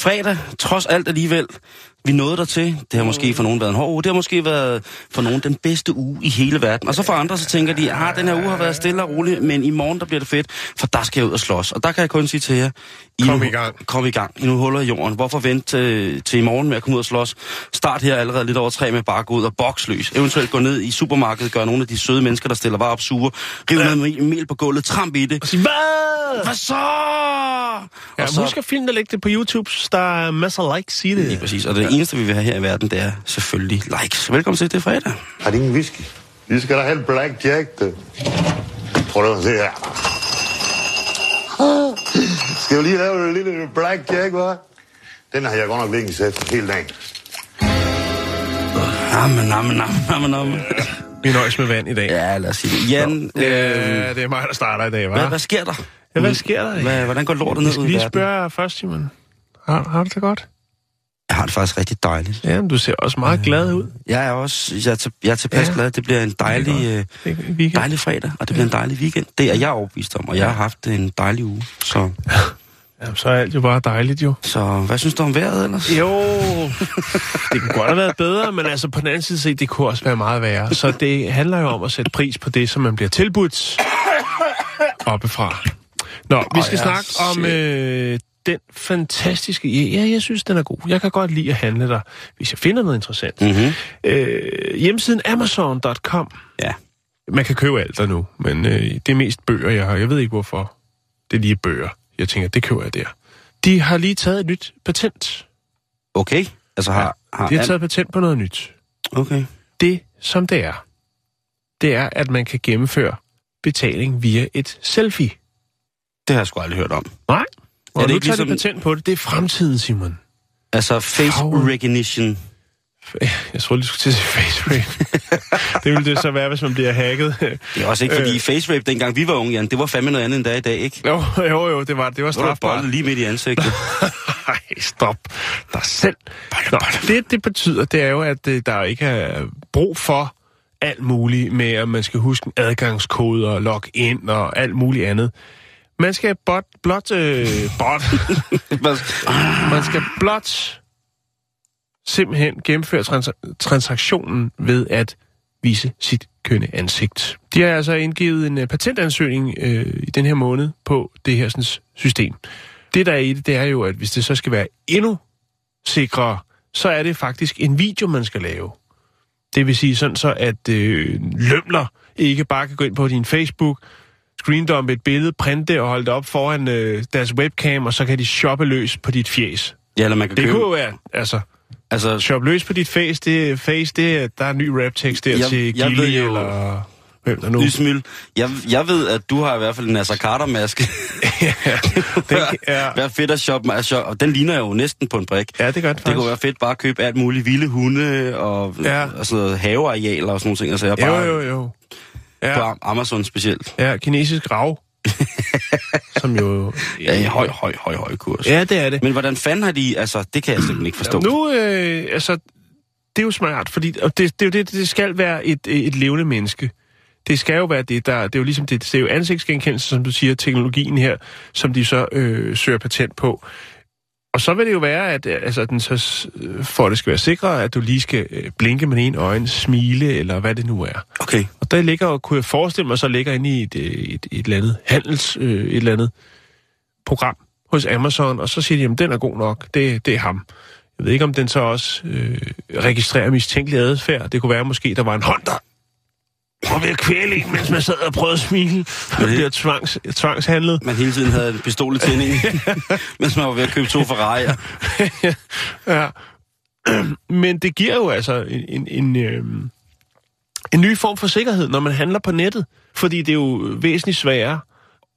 Fredag, trods alt alligevel. Vi nåede der til. Det har måske for nogen været en hård uge. Det har måske været for nogen den bedste uge i hele verden. Og så for andre, så tænker de, at den her uge har været stille og rolig, men i morgen der bliver det fedt, for der skal jeg ud og slås. Og der kan jeg kun sige til jer, I Kom nu, i gang. Kom i gang. I nu huller i jorden. Hvorfor vente til, til i morgen med at komme ud og slås? Start her allerede lidt over tre med bare at gå ud og boksløs. Eventuelt gå ned i supermarkedet, gøre nogle af de søde mennesker, der stiller varer op sure. Riv noget mel- mel på gulvet, tramp i det. Og sige, hvad? Hvad så? Ja, og så husk at filme lægge det på YouTube, så der er masser af likes i det. Lige præcis. Og det eneste, vi vil have her i verden, det er selvfølgelig likes. Velkommen til, det er fredag. Har de ingen whisky? Vi skal da have en black jack, det. Prøv at se her. Skal vi lige lave en lille black jack, hva'? Den har jeg godt nok liggende sæt hele dagen. Amen, amen, amen, amen, amen. Vi nøjes med vand i dag. Ja, lad os sige det. Jan, øh, Ja, det er mig, der starter i dag, hva'? hvad, hvad sker der? Ja, hvad sker der? Hvad, hvordan går lortet Jeg ned skal ud i lige spørge først, Simon. Har, har du det godt? Jeg har det faktisk rigtig dejligt. Ja, men du ser også meget glad ud. Jeg er også jeg er, til, jeg er tilpas Ja. glad. Det bliver en dejlig, øh, dejlig fredag, og det bliver en dejlig weekend. Det er jeg overbevist om, og jeg har haft en dejlig uge. Så, Jamen, så er alt jo bare dejligt, jo. så hvad synes du om vejret ellers? Jo, det kunne godt have været bedre, men altså på den anden side set, det kunne også være meget værre. Så det handler jo om at sætte pris på det, som man bliver tilbudt oppefra. Nå, vi skal snakke om øh, den fantastiske... Ja, jeg synes, den er god. Jeg kan godt lide at handle der, hvis jeg finder noget interessant. Mm-hmm. Øh, hjemmesiden amazon.com. Ja. Man kan købe alt der nu, men øh, det er mest bøger, jeg har. Jeg ved ikke, hvorfor det er lige bøger. Jeg tænker, det køber jeg der. De har lige taget et nyt patent. Okay. Altså har... har De har taget patent på noget nyt. Okay. Det, som det er, det er, at man kan gennemføre betaling via et selfie. Det har jeg sgu aldrig hørt om. Nej. Og det nu ikke tager ligesom- de patent på det. Det er fremtiden, Simon. Altså face Power. recognition. Jeg tror, du skulle til at sige face rape. det ville det så være, hvis man bliver hacket. Det er også ikke, fordi Øh. face rape, dengang vi var unge, Jan, det var fandme noget andet end der i dag, ikke? jo, jo, jo, det var, det var strafbart. boldet lige midt i ansigtet. Nej, stop dig selv. Nå, det, det betyder, det er jo, at øh, der ikke er brug for alt muligt med, at man skal huske en adgangskode og logge ind og alt muligt andet. Man skal blot, blot, øh, blot, man skal blot simpelthen gennemføre trans- transaktionen ved at vise sit kønne ansigt. De har altså indgivet en uh, patentansøgning øh, i den her måned på det her sådan, system. Det der er i det, det er jo, at hvis det så skal være endnu sikrere, så er det faktisk en video, man skal lave. Det vil sige sådan så, at øh, lømler ikke bare kan gå ind på din Facebook, screendumpe et billede, printe det og holde det op foran øh, deres webcam, og så kan de shoppe løs på dit fjes. Ja, eller man kan Det købe... kunne jo være, altså, Altså, shop løs på dit face, det, face, det, der er en ny raptekst der Jeg- til jeg Gilly, jo- eller hvem der nu. Jeg, jeg ved, at du har i hvert fald en Nasser Carter-maske. Den, ja, Vær fedt at shoppe, altså, og den ligner jo næsten på en brik. ja, det gør det Det kunne være fedt bare at købe alt muligt vilde hunde og, Ja. og sådan noget havearealer og sådan nogle ting. Altså, jeg Jo, bare jo, jo. Ja, på Am- Amazon specielt. ja kinesisk rav. som jo... Ja, i høj, høj, høj, høj kurs. Ja, det er det. Men hvordan fanden har de... Altså, det kan jeg simpelthen ikke forstå. Nu, øh, altså, det er jo smart, fordi og det, det, er jo det, det skal være et, et levende menneske. Det skal jo være det, der... Det er jo ligesom det, det er jo ansigtsgenkendelse, som du siger, teknologien her, som de så øh, søger patent på. Og så vil det jo være, at øh, altså, den så, øh, for at det skal være sikrere, at du lige skal øh, blinke med en øjne, smile, eller hvad det nu er. Okay. Og der ligger, kunne jeg forestille mig, så ligger inde i et, et, et eller andet handels, øh, et eller andet program hos Amazon, og så siger de, at den er god nok, det, det er ham. Jeg ved ikke, om den så også øh, registrerer mistænkelig adfærd. Det kunne være, måske der var en hånd, der var ved at kvæle en, mens man sad og prøvede at smile. Man bliver tvangs, tvangshandlet. Man hele tiden havde en pistol i tændingen, mens man var ved at købe to Ferrari'er. ja. Men det giver jo altså en, en, en, øh, en ny form for sikkerhed, når man handler på nettet. Fordi det er jo væsentligt sværere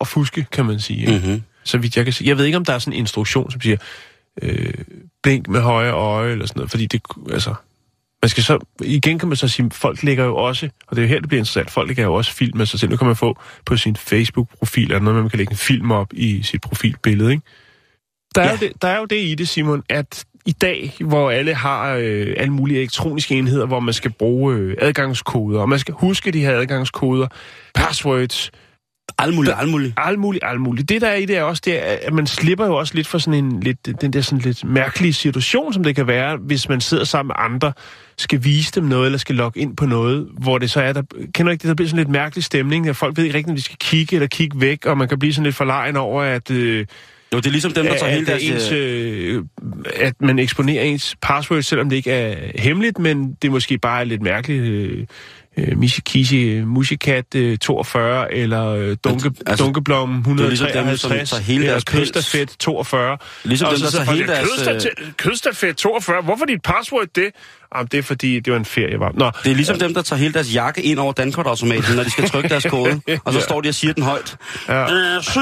at fuske, kan man sige. Mm-hmm. Så vidt jeg kan se. Jeg ved ikke, om der er sådan en instruktion, som siger, øh, blink med højre øje, eller sådan noget. Fordi det, altså... Man skal så, igen kan man så sige, folk lægger jo også, og det er jo her, det bliver interessant, folk lægger jo også film med sig selv. Nu kan man få på sin Facebook-profil, eller noget, man kan lægge en film op i sit profilbillede, ikke? Der er, Ja. jo det, der er jo det i det, Simon, at i dag, hvor alle har øh, alle mulige elektroniske enheder, hvor man skal bruge øh, adgangskoder, og man skal huske de her adgangskoder, passwords, Alt muligt, alt muligt. alt muligt, alt muligt. Det der er i det er også, det er, at man slipper jo også lidt for sådan en lidt, den der sådan lidt mærkelige situation, som det kan være, hvis man sidder sammen med andre, skal vise dem noget, eller skal logge ind på noget, hvor det så er, der, kender du ikke det, der bliver sådan lidt mærkelig stemning, at folk ved ikke rigtigt, om de skal kigge eller kigge væk, og man kan blive sådan lidt forlegen over, at, øh, Jo, det er ligesom dem, der tager hele at, deres... ens, øh, øh, at man eksponerer ens password, selvom det ikke er hemmeligt, men det måske bare er lidt mærkeligt. Øh, øh, Musikat øh, 42, eller øh, Dunke, Altså, altså, Dunkeblom det er ligesom dem, som 153, tager hele eller. Kødstafet 42. Ligesom Og dem, så der tager hele deres, øh, "Kødstafet- Kødstafet 42, hvorfor er dit password det? Jamen, det er fordi, det var en ferie, var. Nå, Det er ligesom dem, der tager hele deres jakke ind over dankortautomaten, når de skal trykke deres kode. Og så Ja. står de og siger den højt. Ja. Øh, 7,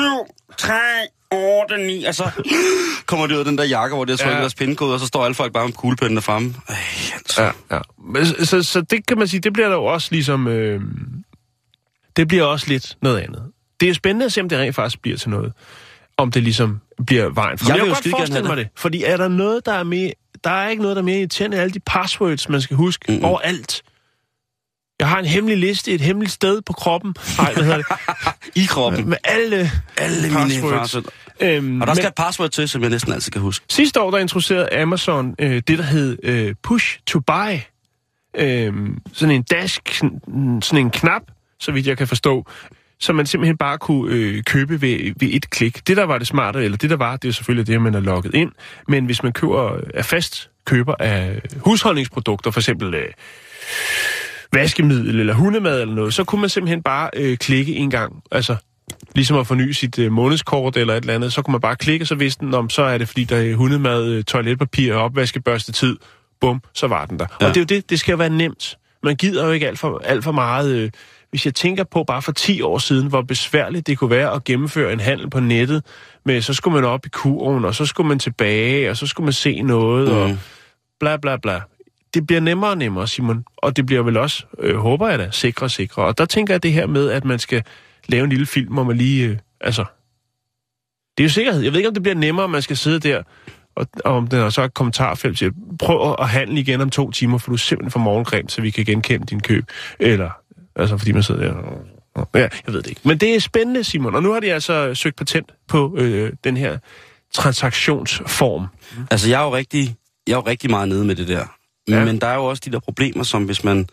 3, 8, 9. Og så kommer de ud af den der jakke, hvor de har trykket Ja. deres pindkode, og så står alle folk bare med kuglepennene fremme. Ej, altså. Ja, ja. Men, så, så, så det kan man sige, det bliver der jo også ligesom... Øh, det bliver også lidt noget andet. Det er spændende at se, om det rent faktisk bliver til noget. Om det ligesom bliver vejen frem. Jeg vil kan jo godt forestille mig det. Fordi er der noget, der er mere... Der er ikke noget, der er mere irriterende end alle de passwords, man skal huske mm-hmm. overalt. Jeg har en hemmelig liste, et hemmeligt sted på kroppen. Nej, hvad hedder det? I kroppen. Med alle, Alle mine passwords. Øhm, Og der skal men et password til, som jeg næsten altid kan huske. sidste år, der introducerede Amazon øh, det, der hed øh, Push to Buy. Øhm, sådan en dash, sådan en knap, så vidt jeg kan forstå, så man simpelthen bare kunne øh, købe ved, ved et klik. Det, der var det smarte, eller det, der var, det er selvfølgelig det, at man er logget ind. Men hvis man køber, er fast køber af husholdningsprodukter, for eksempel øh, vaskemiddel eller hundemad eller noget, så kunne man simpelthen bare øh, klikke en gang. Altså, ligesom at forny sit øh, månedskort eller et eller andet, så kunne man bare klikke, så vidste den, om så er det, fordi der er hundemad, øh, toiletpapir og opvaskebørste tid. Bum, så var den der. Ja. Og det er jo det, det skal jo være nemt. Man gider jo ikke alt for, alt for meget... Øh, hvis jeg tænker på bare for 10 år siden, hvor besværligt det kunne være at gennemføre en handel på nettet, med så skulle man op i kurven, og så skulle man tilbage, og så skulle man se noget, mm. og bla bla bla. Det bliver nemmere og nemmere, Simon. Og det bliver vel også, øh, håber jeg da, sikre og sikre. Og der tænker jeg det her med, at man skal lave en lille film, hvor man lige... Øh, altså, det er jo sikkerhed. Jeg ved ikke, om det bliver nemmere, om man skal sidde der, og, og om der så er et kommentarfelt, til, prøv at handle igen om to timer, for du er simpelthen for morgencreme, så vi kan genkende din køb. Eller, altså, fordi man sidder der... Ja, jeg ved det ikke. Men det er spændende, Simon. Og nu har de altså søgt patent på øh, den her transaktionsform. Altså, jeg er jo rigtig, jeg er jo rigtig meget nede med det der. Ja. Men der er jo også de der problemer, som hvis man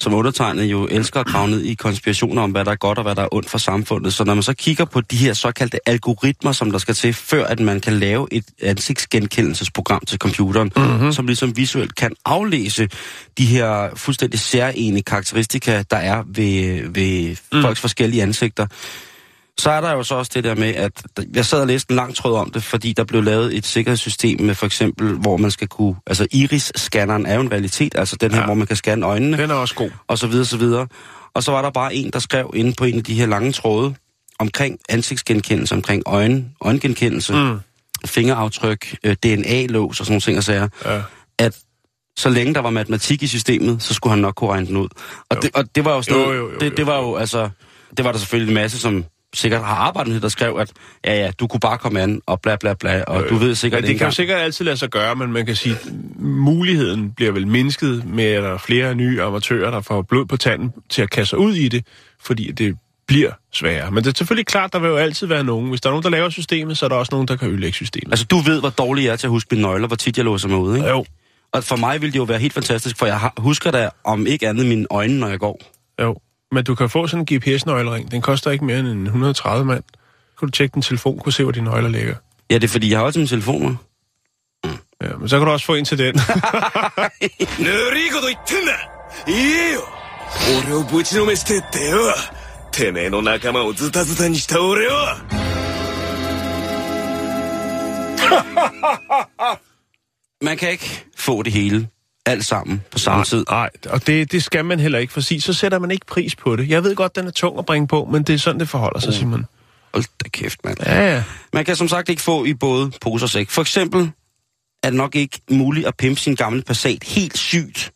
som undertegnet jo elsker at grave ned i konspirationer om, hvad der er godt og hvad der er ondt for samfundet. Så når man så kigger på de her såkaldte algoritmer, som der skal til, før at man kan lave et ansigtsgenkendelsesprogram til computeren, mm-hmm. som ligesom visuelt kan aflæse de her fuldstændig særlige karakteristika, der er ved, ved mm. folks forskellige ansigter, så er der jo så også det der med, at jeg sad og læste en lang tråd om det, fordi der blev lavet et sikkerhedssystem med for eksempel, hvor man skal kunne, altså iris-scanneren er jo en realitet, altså den her, Ja. hvor man kan scanne øjnene, Den er også god. og så videre, så videre. Og så var der bare en, der skrev inde på en af de her lange tråde, omkring ansigtsgenkendelse, omkring øjen, øjengenkendelse, mm. fingeraftryk, øh, DNA-lås og sådan nogle ting og sager, Ja. at så længe der var matematik i systemet, så skulle han nok kunne regne den ud. Og, det, og det var jo sådan Jo, noget- jo, jo, det, det var jo altså, det var der selvfølgelig en masse, som sikkert har arbejdet med, der skrev, at ja, ja, du kunne bare komme an, og bla bla bla, og du ved sikkert Men det kan jo sikkert altid lade sig gøre, men man kan sige, at muligheden bliver vel mindsket med, at der er flere nye amatører, der får blod på tanden til at kaste sig ud i det, fordi det bliver sværere. Men det er selvfølgelig klart, der vil jo altid være nogen. Hvis der er nogen, der laver systemet, så er der også nogen, der kan ødelægge systemet. Altså, du ved, hvor dårlig jeg er til at huske mine nøgler, hvor tit jeg låser mig ud, ikke? Jo, Og for mig ville det jo være helt fantastisk, for jeg husker da om ikke andet mine øjne, når jeg går. jo. Men du kan få sådan en GPS-nøglering. Den koster ikke mere end 130 mand. Kan du tjekke din telefon, kunne se, hvor dine nøgler ligger. Ja, det er fordi, jeg har også min telefon, med. Mm. Ja, men så kan du også få en til den. Man kan ikke få det hele alt sammen, på samme tid. Nej, og det, det skal man heller ikke, for sig, så sætter man ikke pris på det. Jeg ved godt, den er tung at bringe på, men det er sådan, det forholder sig, Simon. Hold da kæft, mand. Ja, ja. Man kan som sagt ikke få i både pose og sæk. For eksempel er det nok ikke muligt at pimpe sin gamle Passat helt sygt,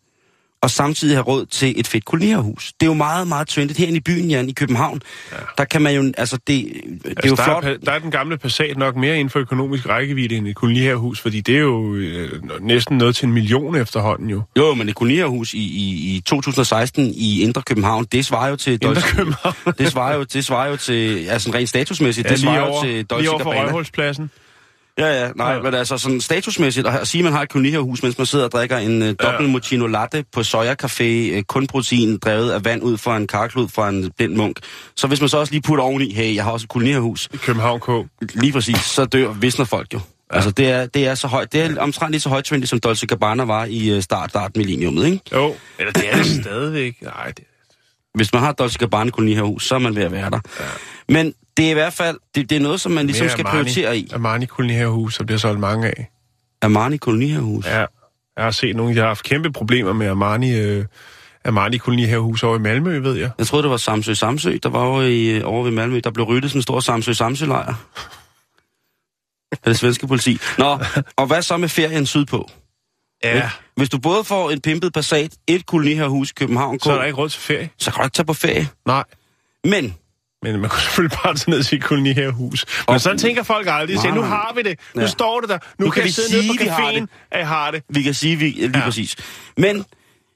og samtidig have råd til et fedt kolonierhus. Det er jo meget, meget trendet herinde i byen, Jan, i København. Ja. Der kan man jo, altså det, det er Altså, jo der, flot. er, der er den gamle Passat nok mere inden for økonomisk rækkevidde end et kolonihavehus, fordi det er jo øh, næsten noget til en million efterhånden jo. Jo, men et kolonierhus i, i, i 2016 i Indre København, det svarer jo til... Indre København. det svarer jo, det svarer jo til, altså rent statusmæssigt, det lige svarer over, jo til lige Dolce over for Gabbana. Ja, ja, nej, Ja. men altså sådan statusmæssigt, at sige, at man har et kolonierhus, mens man sidder og drikker en uh, dobbelt Ja. mochino latte på Soja Café, uh, kun protein, drevet af vand ud fra en karklud fra en blind munk. Så hvis man så også lige putter oveni, hey, jeg har også et kolonierhus, I København K. lige præcis, så dør visner folk jo. Ja. Altså, det er, det er så højt, det er omtrent lige så højt som Dolce Gabbana var i uh, start, start millenniummet, ikke? Jo, eller det er det stadigvæk. Nej, det, Hvis man har Dolce Gabbana kolonierhus, så er man ved at være der. Ja. Men det er i hvert fald, det, det er noget, som man ligesom skal Armani- prioritere i. Armani kolonihavehus, der bliver solgt mange af. Armani kolonierhus. Ja, jeg har set nogle, der har haft kæmpe problemer med Armani, øh, Armani kolonihavehus over i Malmø, ved jeg. Jeg troede, det var Samsø Samsø, der var over, i, øh, over ved Malmø. Der blev ryddet sådan en stor Samsø Samsø-lejr. Af det svenske politi. Nå, og hvad så med ferien sydpå? Ja. Hvis du både får en pimpet Passat, et kolonihavehus i København, Så er der ikke råd til ferie. så kan du ikke tage på ferie. Nej. Men, Men man kunne selvfølgelig bare tage ned til et kolonihavehus. Men Og- sådan tænker folk aldrig. De siger, Nej, nu nej. har vi det. Nu Ja. står det der. Nu, Nu kan kan vi sidde sige, nede på vi har caféen, det. at jeg har det. vi kan sige, vi, lige Ja. præcis. Men,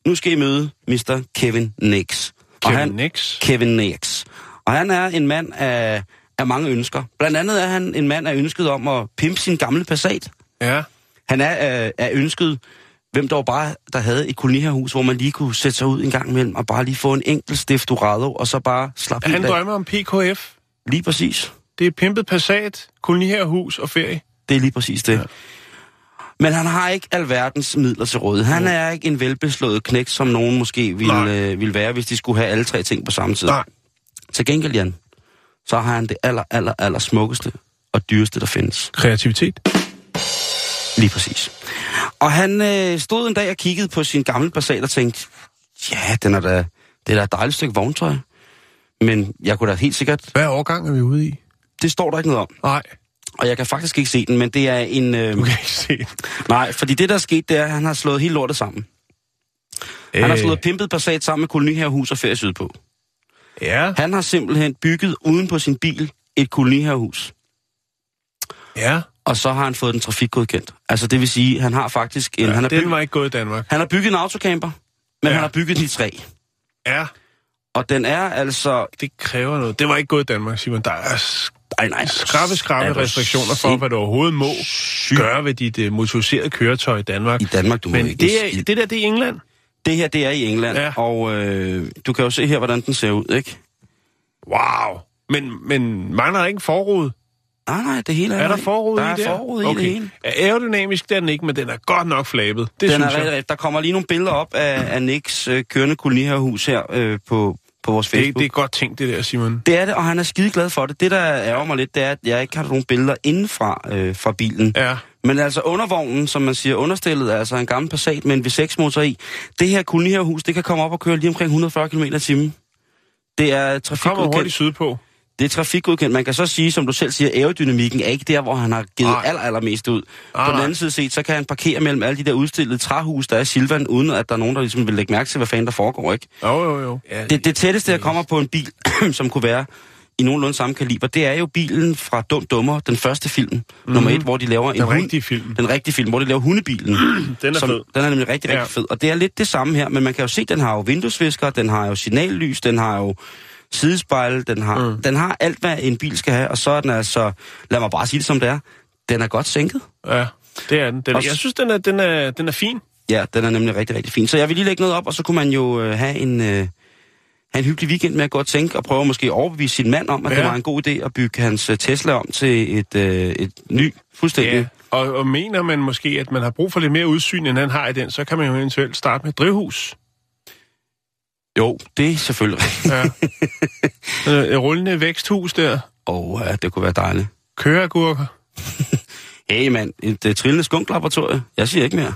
nu skal I møde Mr. Kevin Nix. Og Kevin han, Nix. Kevin Nix. Og han er en mand af, af mange ønsker. Blandt andet er han en mand af ønsket om at pimpe sin gamle Passat. Ja. Han er øh, er ønsket, hvem der var bare, der havde et kolonihavehus, hvor man lige kunne sætte sig ud en gang imellem, og bare lige få en enkelt stift Dorado, og så bare slappe Han af. drømmer om PKF. Lige præcis. Det er pimpet Passat, kolonihavehus og ferie. Det er lige præcis det. Ja. Men han har ikke alverdens midler til råd. Han er ikke en velbeslået knæk, som nogen måske ville, øh, ville være, hvis de skulle have alle tre ting på samme tid. Nej. Til gengæld, Jan, så har han det aller, aller, aller smukkeste og dyreste, der findes. Kreativitet. Lige præcis. Og han øh, stod en dag og kiggede på sin gamle Passat og tænkte, ja, den er da, det er da et dejligt stykke vogntøj. Men jeg kunne da helt sikkert... Hvad årgang er vi ude i? Det står der ikke noget om. Nej, Og jeg kan faktisk ikke se den, men det er en... Øh, du kan ikke se. Nej, fordi det, der er sket, det er, at han har slået hele lortet sammen. Han har Øh, slået pimpet Passat sammen med kolonihavehus og ferie sydpå. Ja, Han har simpelthen bygget uden på sin bil et kolonihavehus. ja. Og så har han fået den trafikgodkendt. Altså det vil sige, han har faktisk en... ja han, har den bygget, var ikke gået i Danmark. han har bygget en autocamper, men Ja. han har bygget den i træ. Ja, Og den er altså... det kræver noget. Det var ikke gået i Danmark, Simon. Der er Ej, nej, skrappe, skrappe restriktioner for, hvad du overhovedet må gøre ved dit uh, motoriserede køretøj i Danmark. I Danmark, du må Men ikke... det, er, det der, det er i England. det her, det er i England, Ja. ja. og øh, du kan jo se her, hvordan den ser ud, ikke? Wow. Men, men mangler der ikke en forrude? Nej, nej, det hele er... Er der der i det? Der er forrude i det hele. Aerodynamisk, det er den ikke, men den er godt nok flabet. Det Den synes er jeg. Der kommer lige nogle billeder op af, af Nicks øh, kørende kolonihavehus her øh, på, på vores Det, Facebook. det er godt tænkt, det der, Simon. Det er det, og han er skide glad for det. Det, der ærger mig lidt, det er, at jeg ikke har nogen billeder indenfra øh, fra bilen. Ja. Men altså undervognen, som man siger, understillet er altså en gammel Passat med en V6-motor i. Det her kolonihavehus, det kan komme op og køre lige omkring 140 km i timen. Det er Kommer hurtigt sydpå. Det er trafikgodkendt. Man kan så sige, som du selv siger, aerodynamikken er ikke der, hvor han har givet aller, allermest ud. Nej, På den anden side set, så kan han parkere mellem alle de der udstillede træhus, der er i Silvan, uden at der er nogen, der ligesom vil lægge mærke til, hvad fanden der foregår, ikke? Jo, jo, jo. Ja, Det, det tætteste, jeg kommer på en bil, som kunne være i nogenlunde samme kaliber, det er jo bilen fra Dum Dummer, den første film, mm-hmm. nummer et, hvor de laver en den hund- rigtige film. den rigtige film, hvor de laver hundebilen. Den er som, fed. Den er nemlig rigtig, rigtig ja. fed. Og det er lidt det samme her, men man kan jo se, den har jo vinduesvisker, den har jo signallys, den har jo sidespejl, den har, mm. den har alt, hvad en bil skal have, og så er den altså, lad mig bare sige det som det er, den er godt sænket. Ja, det er den. den Og jeg synes, den er, den, er, den er fin. Ja, den er nemlig rigtig, rigtig fin. Så jeg vil lige lægge noget op, og så kunne man jo øh, have en... Øh, have en hyggelig weekend med at gå og tænke og prøve måske at overbevise sin mand om, at Ja. det var en god idé at bygge hans øh, Tesla om til et, øh, et ny, fuldstændig... Ja. Og, og mener man måske, at man har brug for lidt mere udsyn, end han har i den, så kan man jo eventuelt starte med drivhus. Jo, det er selvfølgelig. Ja. Øh, Et rullende væksthus der. Og ja, det kunne være dejligt. Køreagurker. Hey mand, et uh, trillende skunklaboratorie. Jeg siger ikke mere.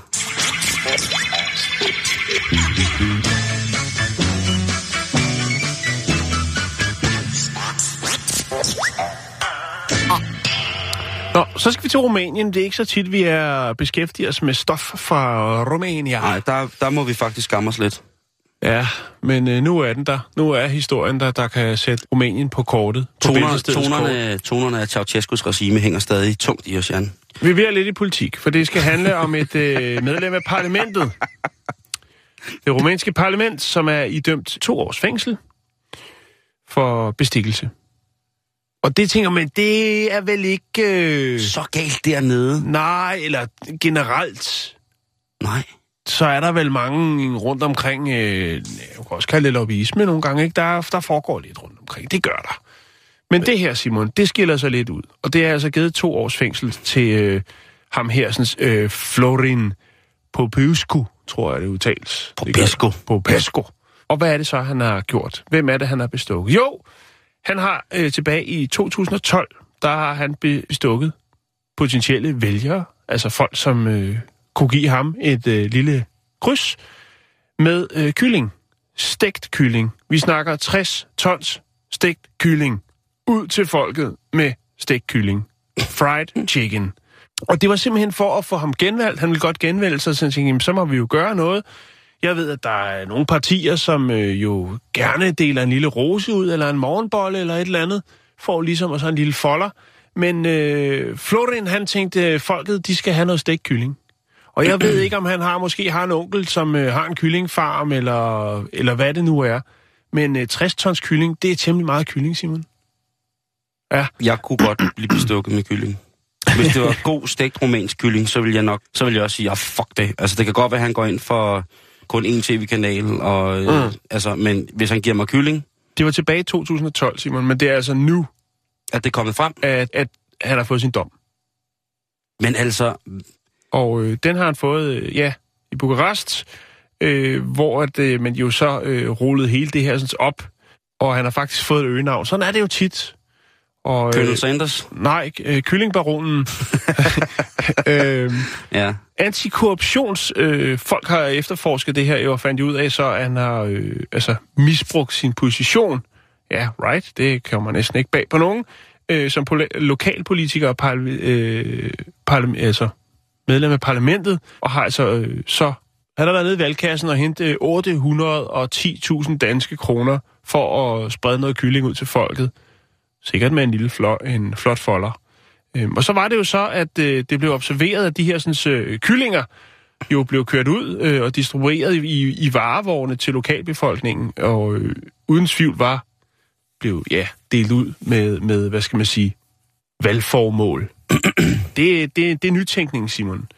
Nå, så skal vi til Rumænien. Det er ikke så tit, vi er beskæftiget os med stof fra Rumænien. Nej, der, der må vi faktisk skamme os lidt. Ja, men øh, nu er den der. Nu er historien der, der kan sætte Rumænien på kortet. På Toner, tonerne, tonerne af Ceausescu's regime hænger stadig tungt i os, Jan. Vi bliver lidt i politik, for det skal handle om et øh, medlem af parlamentet. Det rumænske parlament, som er idømt to års fængsel for bestikkelse. Og det tænker man, det er vel ikke... Øh, Så galt dernede. nej, eller generelt, Nej. Så er der vel mange rundt omkring, øh, jeg kan også kalde det lobbyisme nogle gange, ikke? Der, der foregår lidt rundt omkring. Det gør der. Men det her, Simon, det skiller sig lidt ud. Og det er altså givet to års fængsel til øh, ham her, sådan, øh, Florin Popescu, tror jeg det udtales. Popescu. Det Popescu. Og hvad er det så, han har gjort? Hvem er det, han har bestukket? Jo, han har øh, tilbage i 2012, der har han bestukket potentielle vælgere, altså folk, som øh, kunne give ham et øh, lille kryds med øh, kylling. Stegt kylling. Vi snakker 60 tons stegt kylling ud til folket med stegt kylling. Fried chicken. Og det var simpelthen for at få ham genvalgt. Han ville godt genvælge sig, så jeg tænkte, jamen, så må vi jo gøre noget. Jeg ved, at der er nogle partier, som øh, jo gerne deler en lille rose ud, eller en morgenbolle, eller et eller andet, Får ligesom at så en lille folder. Men øh, Florin, han tænkte, folket, de skal have noget stegt kylling. Og jeg ved ikke, om han har måske har en onkel, som øh, har en kyllingfarm, eller, eller hvad det nu er. Men øh, 60 tons kylling, det er temmelig meget kylling, Simon. Ja, Jeg kunne godt blive bestukket med kylling. Hvis det var god stegt romansk kylling, så ville jeg nok, så ville jeg også sige, ja, fuck det. Altså, det kan godt være, at han går ind for kun én tv-kanal, og, mm. øh, altså, men hvis han giver mig kylling, det var tilbage i 2012, Simon, men det er altså nu, er det kommet frem. at, at han har fået sin dom. Men altså, Og øh, den har han fået, øh, ja, i Bukarest, øh, hvor at, øh, man jo så øh, rullede hele det her sådan, op, og han har faktisk fået et øgenavn. Sådan er det jo tit. Og, øh, Colonel Sanders, nej, øh, kyllingbaronen. øh, ja. antikorruptions... Øh, folk har efterforsket det her, og fandt ud af så, han har øh, altså, misbrugt sin position. Ja, right, det kan man næsten ikke bag på nogen. Øh, som poli- lokalpolitiker og parla- øh, parla- altså, medlem af parlamentet, og har altså øh, så... Han har været nede i valgkassen og hentet øh, 810.000 danske kroner for at sprede noget kylling ud til folket. Sikkert med en lille flot, en flot folder. Øhm, og så var det jo så, at øh, det blev observeret, at de her sådan, øh, kyllinger jo blev kørt ud øh, og distribueret i, i varevogne til lokalbefolkningen, og øh, uden tvivl var blev ja, delt ud med, med, hvad skal man sige, valgformål. det, det, det er nytænkning, Simon.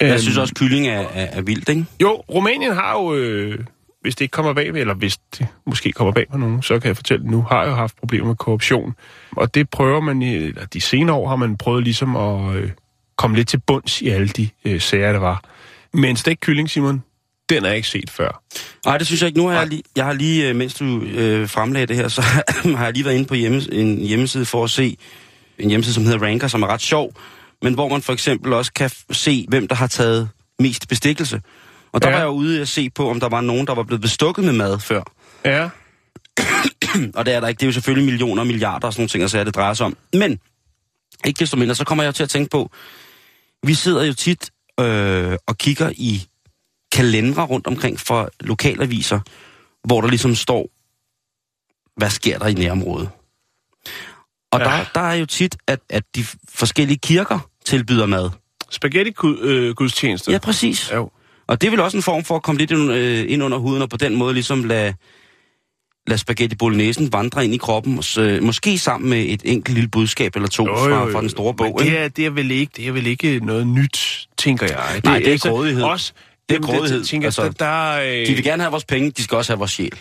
Jeg Øhm, synes også, kylling er, er, er vildt, ikke? Jo, Rumænien har jo, øh, hvis det ikke kommer bag, eller hvis det måske kommer bag på nogen, så kan jeg fortælle nu, har jo haft problemer med korruption. Og det prøver man, i, eller de senere år har man prøvet ligesom at øh, komme lidt til bunds i alle de øh, sager, der var. Men stegt kylling, Simon, den er ikke set før. Nej, det synes jeg ikke. Nu har jeg lige, jeg har lige øh, mens du øh, fremlagde det her, så har jeg lige været inde på hjemme, en hjemmeside for at se en hjemmeside, som hedder Ranker, som er ret sjov, men hvor man for eksempel også kan se, hvem der har taget mest bestikkelse. Og der Ja. var jeg ude at se på, om der var nogen, der var blevet bestukket med mad før. Ja, Og det er der ikke. Det er jo selvfølgelig millioner og milliarder og sådan nogle ting, altså, det drejer sig om. Men, ikke desto mindre, så kommer jeg til at tænke på, vi sidder jo tit øh, og kigger i kalendere rundt omkring fra lokalaviser, hvor der ligesom står, hvad sker der i nærområdet? Og Ja. der, der er jo tit, at, at de forskellige kirker tilbyder mad. spaghetti-gudstjeneste. Ja, præcis. Jo. Og det er vel også en form for at komme lidt ind, øh, ind under huden, og på den måde ligesom lade, lade spaghetti bolognesen vandre ind i kroppen, øh, måske sammen med et enkelt lille budskab eller to Jo, fra, jo, jo. fra den store bog. Men det er, det, er vel ikke, det er vel ikke noget nyt, tænker jeg. Nej, det er grådighed. Også, Det er jamen, grådighed, Tænker, altså. altså, der, der, øh, De vil gerne have vores penge, de skal også have vores sjæl.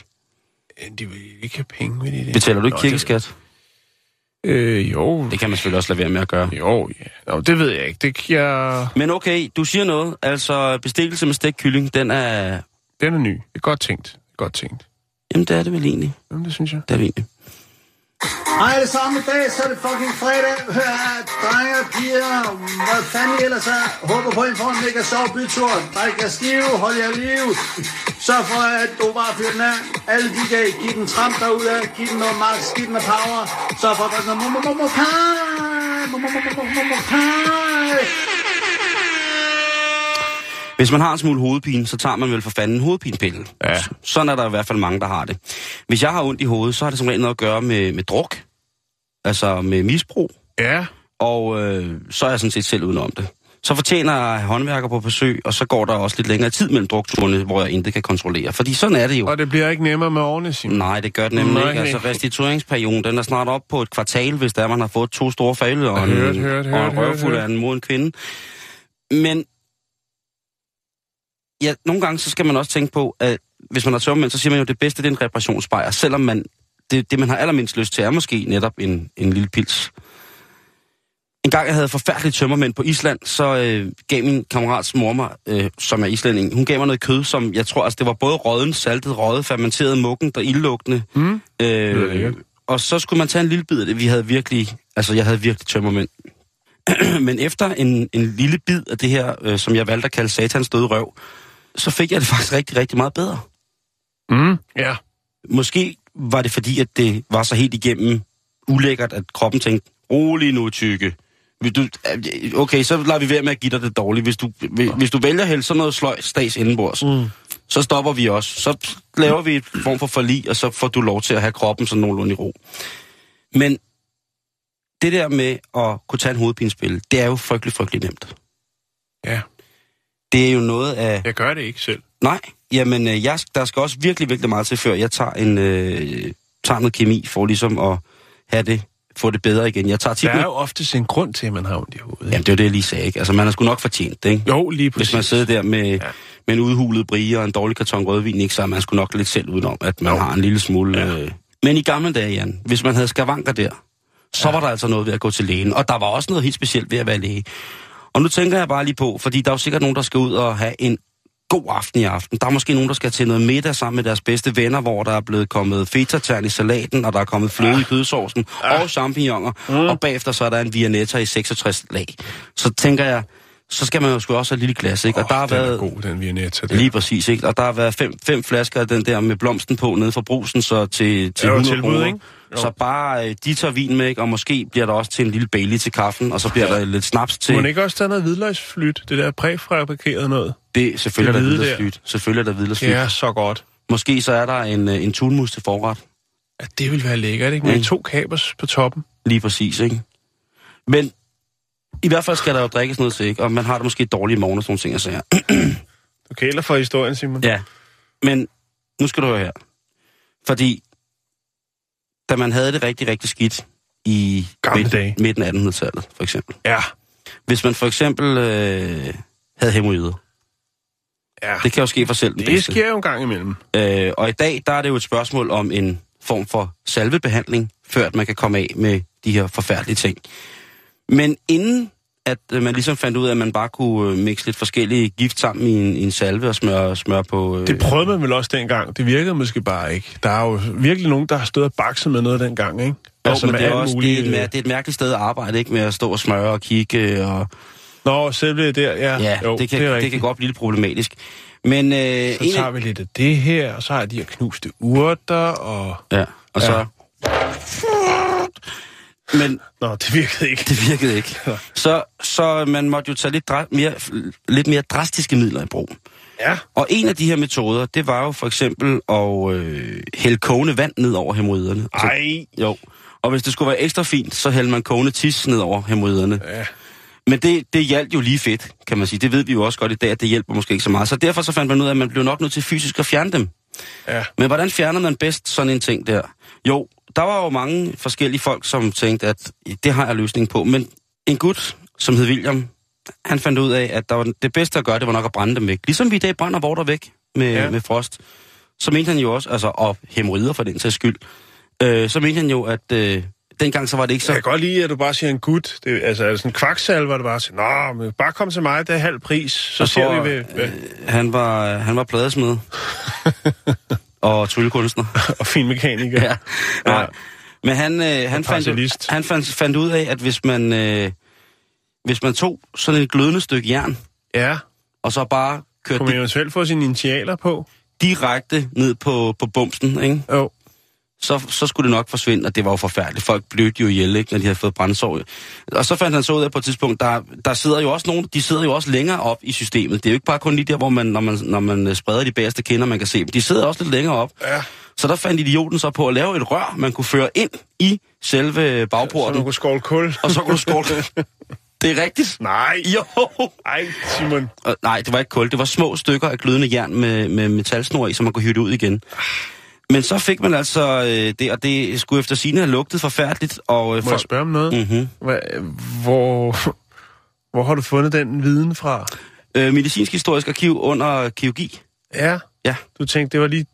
de vil ikke have penge ved det. Betaler du ikke Nå, kirkeskat? Det, øh, jo, Det kan man selvfølgelig også lade være med at gøre. jo, ja. Nå, det ved jeg ikke. Det kan jeg... Men okay, du siger noget. Altså, bestikkelse med stegt kylling, den er... Den er ny. Det er godt tænkt. Godt tænkt. Jamen, det er det vel egentlig. Jamen, det synes jeg. Det er det egentlig. Hej alle sammen i dag, så er det fucking fredag. Hør, drenge og piger, hvad fanden I ellers er. Håber på, at I får en mega sjov bytur. Drik jer stive, hold jer liv. Sørg for, at du bare fyrer den af. Alle de kan giv den tramp derude, giv den noget max, giv den noget power. Sørg for, at der er noget hvis man har en smule hovedpine, så tager man vel for fanden en hovedpinepille. Ja. Sådan er der i hvert fald mange, der har det. Hvis jeg har ondt i hovedet, så har det som regel noget at gøre med, med druk. Altså med misbrug. Ja. Og øh, så er jeg sådan set selv udenom det. Så fortjener jeg håndværker på besøg, og så går der også lidt længere tid mellem drukturene, hvor jeg intet kan kontrollere. Fordi sådan er det jo. Og det bliver ikke nemmere med årene, Simon. Nej, det gør det nemlig Nej. ikke. Altså, restitueringsperioden, den er snart op på et kvartal, hvis der man har fået to store fejl og en, Hørt, hørt, og en røvfuld af en moden kvinde. Men ja, nogle gange så skal man også tænke på, at hvis man har tørmænd, så siger man jo, at det bedste det er en reparationsbejer. Selvom man, det, det, man har allermindst lyst til, er måske netop en, en lille pils. En gang jeg havde forfærdelige tømmermænd på Island, så øh, gav min kammerats mor mig, øh, som er islænding, hun gav mig noget kød, som jeg tror, altså det var både råden, saltet, røget, fermenteret, mukken og ildlugtende. Mm. Øh, og så skulle man tage en lille bid af det. Vi havde virkelig, altså jeg havde virkelig tømmermænd. Men efter en, en lille bid af det her, øh, som jeg valgte at kalde satans døde røv, så fik jeg det faktisk rigtig, rigtig meget bedre. Mm. Ja. Måske var det fordi, at det var så helt igennem ulækkert, at kroppen tænkte, rolig nu, tykke. Vil du, okay, så lader vi være med at give dig det dårligt. Hvis du, hvis du vælger helt sådan noget sløj stads indenbords, mm. så stopper vi også. Så laver vi et form for forlig, og så får du lov til at have kroppen sådan nogenlunde i ro. Men det der med at kunne tage en hovedpinespil, det er jo frygtelig, frygtelig nemt. Ja. Det er jo noget af... Jeg gør det ikke selv. Nej, jamen øh, jeg, der skal også virkelig, virkelig meget til, før jeg tager, en, øh, tager noget kemi for ligesom at have det, få det bedre igen. Jeg tager tit Der er jo oftest en grund til, at man har ondt i hovedet. Jamen, det er jo det, jeg lige sagde, ikke? Altså, man har sgu nok fortjent det, ikke? Jo, lige præcis. Hvis man sidder der med, Ja. med en udhulet brie og en dårlig karton rødvin, ikke, så er man sgu nok lidt selv udenom, at man har en lille smule... Ja. Øh... Men i gamle dage, Jan, hvis man havde skavanker der, så ja. var der altså noget ved at gå til lægen. Og der var også noget helt specielt ved at være læge. Og nu tænker jeg bare lige på, fordi der er jo sikkert nogen, der skal ud og have en god aften i aften. Der er måske nogen, der skal til noget middag sammen med deres bedste venner, hvor der er blevet kommet feta i salaten, og der er kommet fløde i kødsovsen, og champignoner, mm. og bagefter så er der en Viennetta i 66 lag. Så tænker jeg, så skal man jo sgu også have et lille glas, ikke? Og der har været... god, den Viennetta. Der. Lige præcis, ikke? Og der har været fem, fem flasker af den der med blomsten på nede fra brusen, så til, til Det er jo 100 tilbud, kroner. ikke? Jo. Så bare øh, de tager vin med, ikke? og måske bliver der også til en lille Bailey til kaffen, og så bliver der lidt snaps til. Må man ikke også tage noget hvidløgsflyt? Det der præfabrikeret noget? Det, selvfølgelig er Det der hvide der. hvidløgsflyt. Selvfølgelig er der hvidløgsflyt. Er så godt. Måske så er der en, øh, en tunmus til forret. Ja, det vil være lækkert, ikke? Med Mm. to kapers på toppen. Lige præcis, ikke? Men i hvert fald skal der jo drikkes noget til, ikke? Og man har det måske dårligt i morgen og sådan ting, jeg siger. Du kæler for historien, Simon. Ja, men nu skal du høre her. Fordi, da man havde det rigtig, rigtig skidt i Gamle midt, dage. midten af 1800-tallet, for eksempel. Ja. Hvis man for eksempel øh, havde hæmoider. ja. Det kan jo ske for selv den Det bedste. sker jo en gang imellem. Øh, og i dag, der er det jo et spørgsmål om en form for salvebehandling, før at man kan komme af med de her forfærdelige ting. Men inden at øh, man ligesom fandt ud af, at man bare kunne øh, mixe lidt forskellige gift sammen i en, i en salve og smøre, smøre på... Øh, Det prøvede man vel også dengang. Det virkede måske bare ikke. Der er jo virkelig nogen, der har stået og bakset med noget dengang, ikke? Jo, altså men det er, også, muligt, det, er et, øh, det er et mærkeligt sted at arbejde, ikke? Med at stå og smøre og kigge og... Nå, selve der, ja. Ja, jo, det, kan, det, det, kan godt blive lidt problematisk. Men øh, Så en tager vi lidt af det her, og så har de her knuste urter, og... ja, og så... Men Nå, det virkede ikke. det virkede ikke. Så, så man måtte jo tage lidt, dra- mere, lidt mere drastiske midler i brug. Ja. Og en af de her metoder, det var jo for eksempel at øh, hælde kogende vand ned over hemorriderne. Altså, Ej. Jo. Og hvis det skulle være ekstra fint, så hældte man kogende tis ned over hemorriderne. Ja. Men det, det hjalp jo lige fedt, kan man sige. Det ved vi jo også godt i dag, at det hjælper måske ikke så meget. Så derfor så fandt man ud af, at man blev nok nødt til fysisk at fjerne dem. Ja. Men hvordan fjerner man bedst sådan en ting der? Jo, der var jo mange forskellige folk, som tænkte, at det har jeg løsning på. Men en gut, som hed William, han fandt ud af, at der var det bedste at gøre, det var nok at brænde dem væk. Ligesom vi i dag brænder vorter væk med, Ja. med frost. Så mente han jo også, altså, og hemorrider for den sags skyld, øh, så mente han jo, at øh, dengang så var det ikke så... Jeg kan godt lide, at du bare siger en gut. Det, altså, er det sådan en kvaksalve, hvor du bare siger, Nå, men bare kom til mig, det er halv pris, så Jeg ser tror, vi ved... hvad." Øh, han var, han var pladesmed. Og tryllekunstner. og fin mekaniker. ja. Nej. Men han, øh, han, fandt, han fandt, fandt ud af, at hvis man, øh, hvis man tog sådan et glødende stykke jern, ja. og så bare kørte Kunne man eventuelt få sine initialer på? direkte ned på, på bumsen, ikke? Jo. Så, så skulle det nok forsvinde, og det var jo forfærdeligt. Folk blødte jo ihjel, ikke, når de havde fået brændsår. Og så fandt han så ud af på et tidspunkt, der, der sidder jo også nogen, de sidder jo også længere op i systemet. Det er jo ikke bare kun lige der, hvor man, når man, når man øh, spreder de bagerste kinder, man kan se dem. De sidder også lidt længere op. Ja. Så der fandt idioten så på at lave et rør, man kunne føre ind i selve Så bagporten. du kunne skåle kul. Og så kunne du skåle. det er rigtigt. Nej. Jo! Ej, Simon. Og, nej, det var ikke kul. Det var små stykker af glødende jern med, med metalsnor i, så man kunne det ud igen. Men så fik man altså øh, det, og det skulle efter sine have lugtet forfærdeligt. Og, øh, Må jeg spørge om noget? Mm-hmm. Hva, hvor, hvor har du fundet den viden fra? Øh, medicinsk historisk arkiv under kirurgi. Ja. Ja. Du tænkte, det var lige,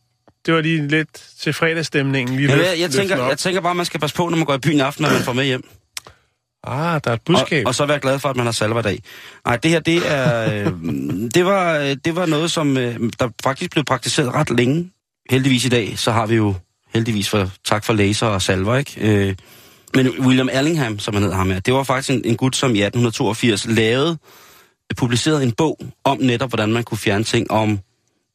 det var lige lidt til fredagsstemningen. Lige Ja, løft- jeg, jeg, tænker, op. jeg tænker bare, at man skal passe på, når man går i byen aften, når man får med hjem. Ah, der er et Og, budskab. og så være glad for, at man har salverdag. Nej, det her, det er... Øh, det, var, øh, det var noget, som øh, der faktisk blev praktiseret ret længe. Heldigvis i dag, så har vi jo heldigvis for, tak for laser og salver, ikke? Øh, men William Allingham, som han hed ham her, det var faktisk en, en gut, som i 1882 lavede, publicerede en bog om netop, hvordan man kunne fjerne ting, om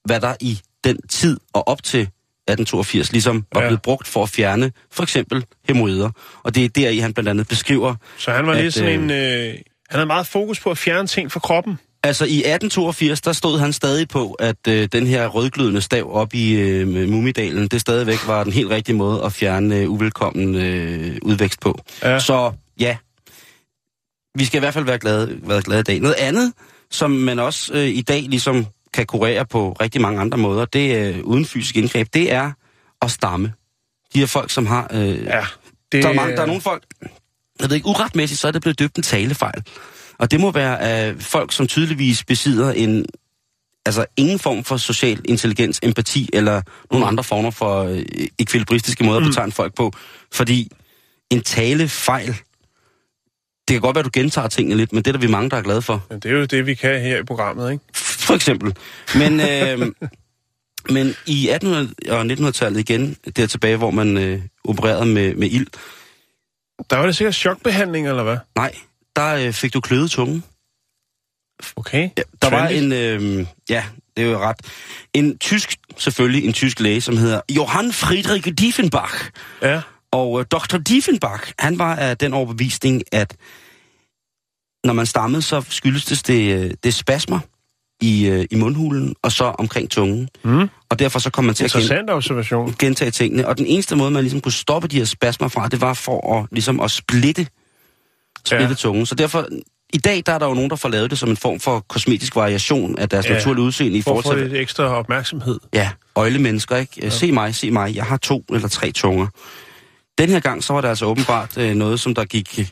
hvad der i den tid og op til 1882 ligesom var Ja. blevet brugt for at fjerne for eksempel hemorrider. Og det er deri, han blandt andet beskriver, Så han var lidt at, sådan øh, en... Øh, han havde meget fokus på at fjerne ting fra kroppen. Altså i 1882, der stod han stadig på, at øh, den her rødglødende stav op i øh, Mumidalen, det stadigvæk var den helt rigtige måde at fjerne øh, uvelkommen øh, udvækst på. Ja. Så ja, vi skal i hvert fald være glade, være glade i dag. Noget andet, som man også øh, i dag ligesom kan kurere på rigtig mange andre måder, det er øh, uden fysisk indgreb, det er at stamme. De her folk, som har... Øh, Ja. Det, der, er mange, der er nogle folk, jeg ved ikke, uretmæssigt, så er det blevet døbt en talefejl. Og det må være af folk, som tydeligvis besidder en, altså ingen form for social intelligens, empati eller nogle andre former for øh, ekvilibristiske måder at betegne folk på. Fordi en talefejl, det kan godt være, at du gentager tingene lidt, men det er der vi mange, der er glade for. Men det er jo det, vi kan her i programmet, ikke? For eksempel. Men, øh, men i 1800- og 1900-tallet igen, der tilbage, hvor man øh, opererede med, med ild, Der var det sikkert chokbehandling, eller hvad? nej, der øh, fik du kløet tunge. Okay. Ja, der var Trendy. en, øh, ja, det er jo ret, en tysk, selvfølgelig en tysk læge, som hedder Johann Friedrich Diefenbach. Ja. Og øh, Dr. Diefenbach, han var af den overbevisning, at når man stammede, så skyldes det, det, øh, det spasmer i, øh, i mundhulen, og så omkring tungen. Mm. Og derfor så kom man til at gen, Interessant observation. gentage tingene. Og den eneste måde, man ligesom kunne stoppe de her spasmer fra, det var for at, ligesom at splitte, splitte Ja. tungen. Så derfor, i dag der er der jo nogen, der får lavet det som en form for kosmetisk variation af deres Ja. naturlige udseende i For at forhold få til... lidt ekstra opmærksomhed. Ja, øjlemennesker, ikke? Ja. Se mig, se mig. Jeg har to eller tre tunger. Den her gang, så var det altså åbenbart øh, noget, som der gik,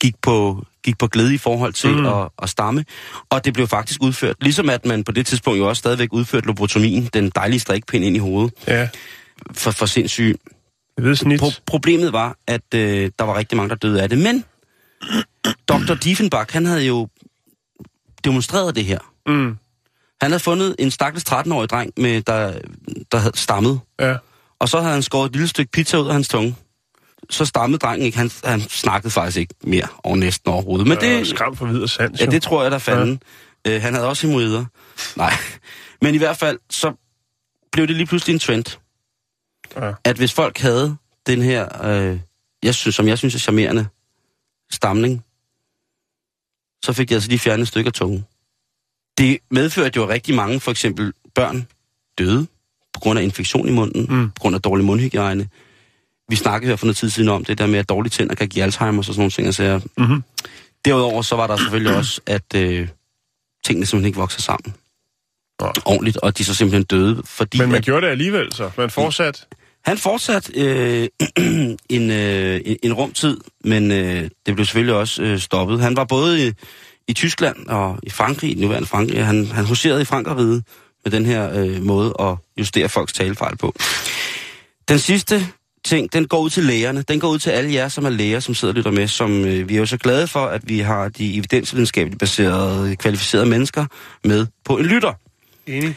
gik, på, gik på glæde i forhold til Mm. at, at stamme. Og det blev faktisk udført. Ligesom at man på det tidspunkt jo også stadigvæk udførte lobotomien, den dejlige strikpind ind i hovedet, Ja. for, for sindssyge. Det ved snit. Pro- problemet var, at øh, der var rigtig mange, der døde af det. Men Dr. Diefenbach, han havde jo demonstreret det her. Mm. Han havde fundet en stakkels 13-årig dreng, med, der, der havde stammet. Ja. Og så havde han skåret et lille stykke pizza ud af hans tunge. Så stammede drengen ikke. Han, han snakkede faktisk ikke mere over næsten overhovedet. Men Det... Skram for videre sands, ja, det tror jeg, der fanden. Ja. Øh, han havde også hemorrider. Nej. Men i hvert fald, så blev det lige pludselig en trend. Ja. At hvis folk havde den her, øh, jeg synes, som jeg synes er charmerende, stamning, så fik de altså lige fjernet et stykke af tungen. Det medførte jo rigtig mange, for eksempel børn, døde på grund af infektion i munden, Mm. på grund af dårlig mundhygiejne. Vi snakkede her for noget tid siden om det der med, at dårlige tænder kan give Alzheimer og sådan nogle ting. Så Mm-hmm. Derudover så var der selvfølgelig også, at øh, tingene simpelthen ikke vokser sammen Nå. ordentligt, og de så simpelthen døde, fordi Men man at gjorde det alligevel, så. Man fortsat han fortsatte øh, en, øh, en- rumtid, men øh, det blev selvfølgelig også øh, stoppet. Han var både i, i Tyskland og i Frankrig, i nuværende Frankrig. Han, han huserede i Frankrig med den her øh, måde at justere folks talefejl på. Den sidste ting, den går ud til lægerne. Den går ud til alle jer, som er læger, som sidder og lytter med. Som, øh, vi er jo så glade for, at vi har de evidensvidenskabeligt baserede, kvalificerede mennesker med på en lytter. Enig.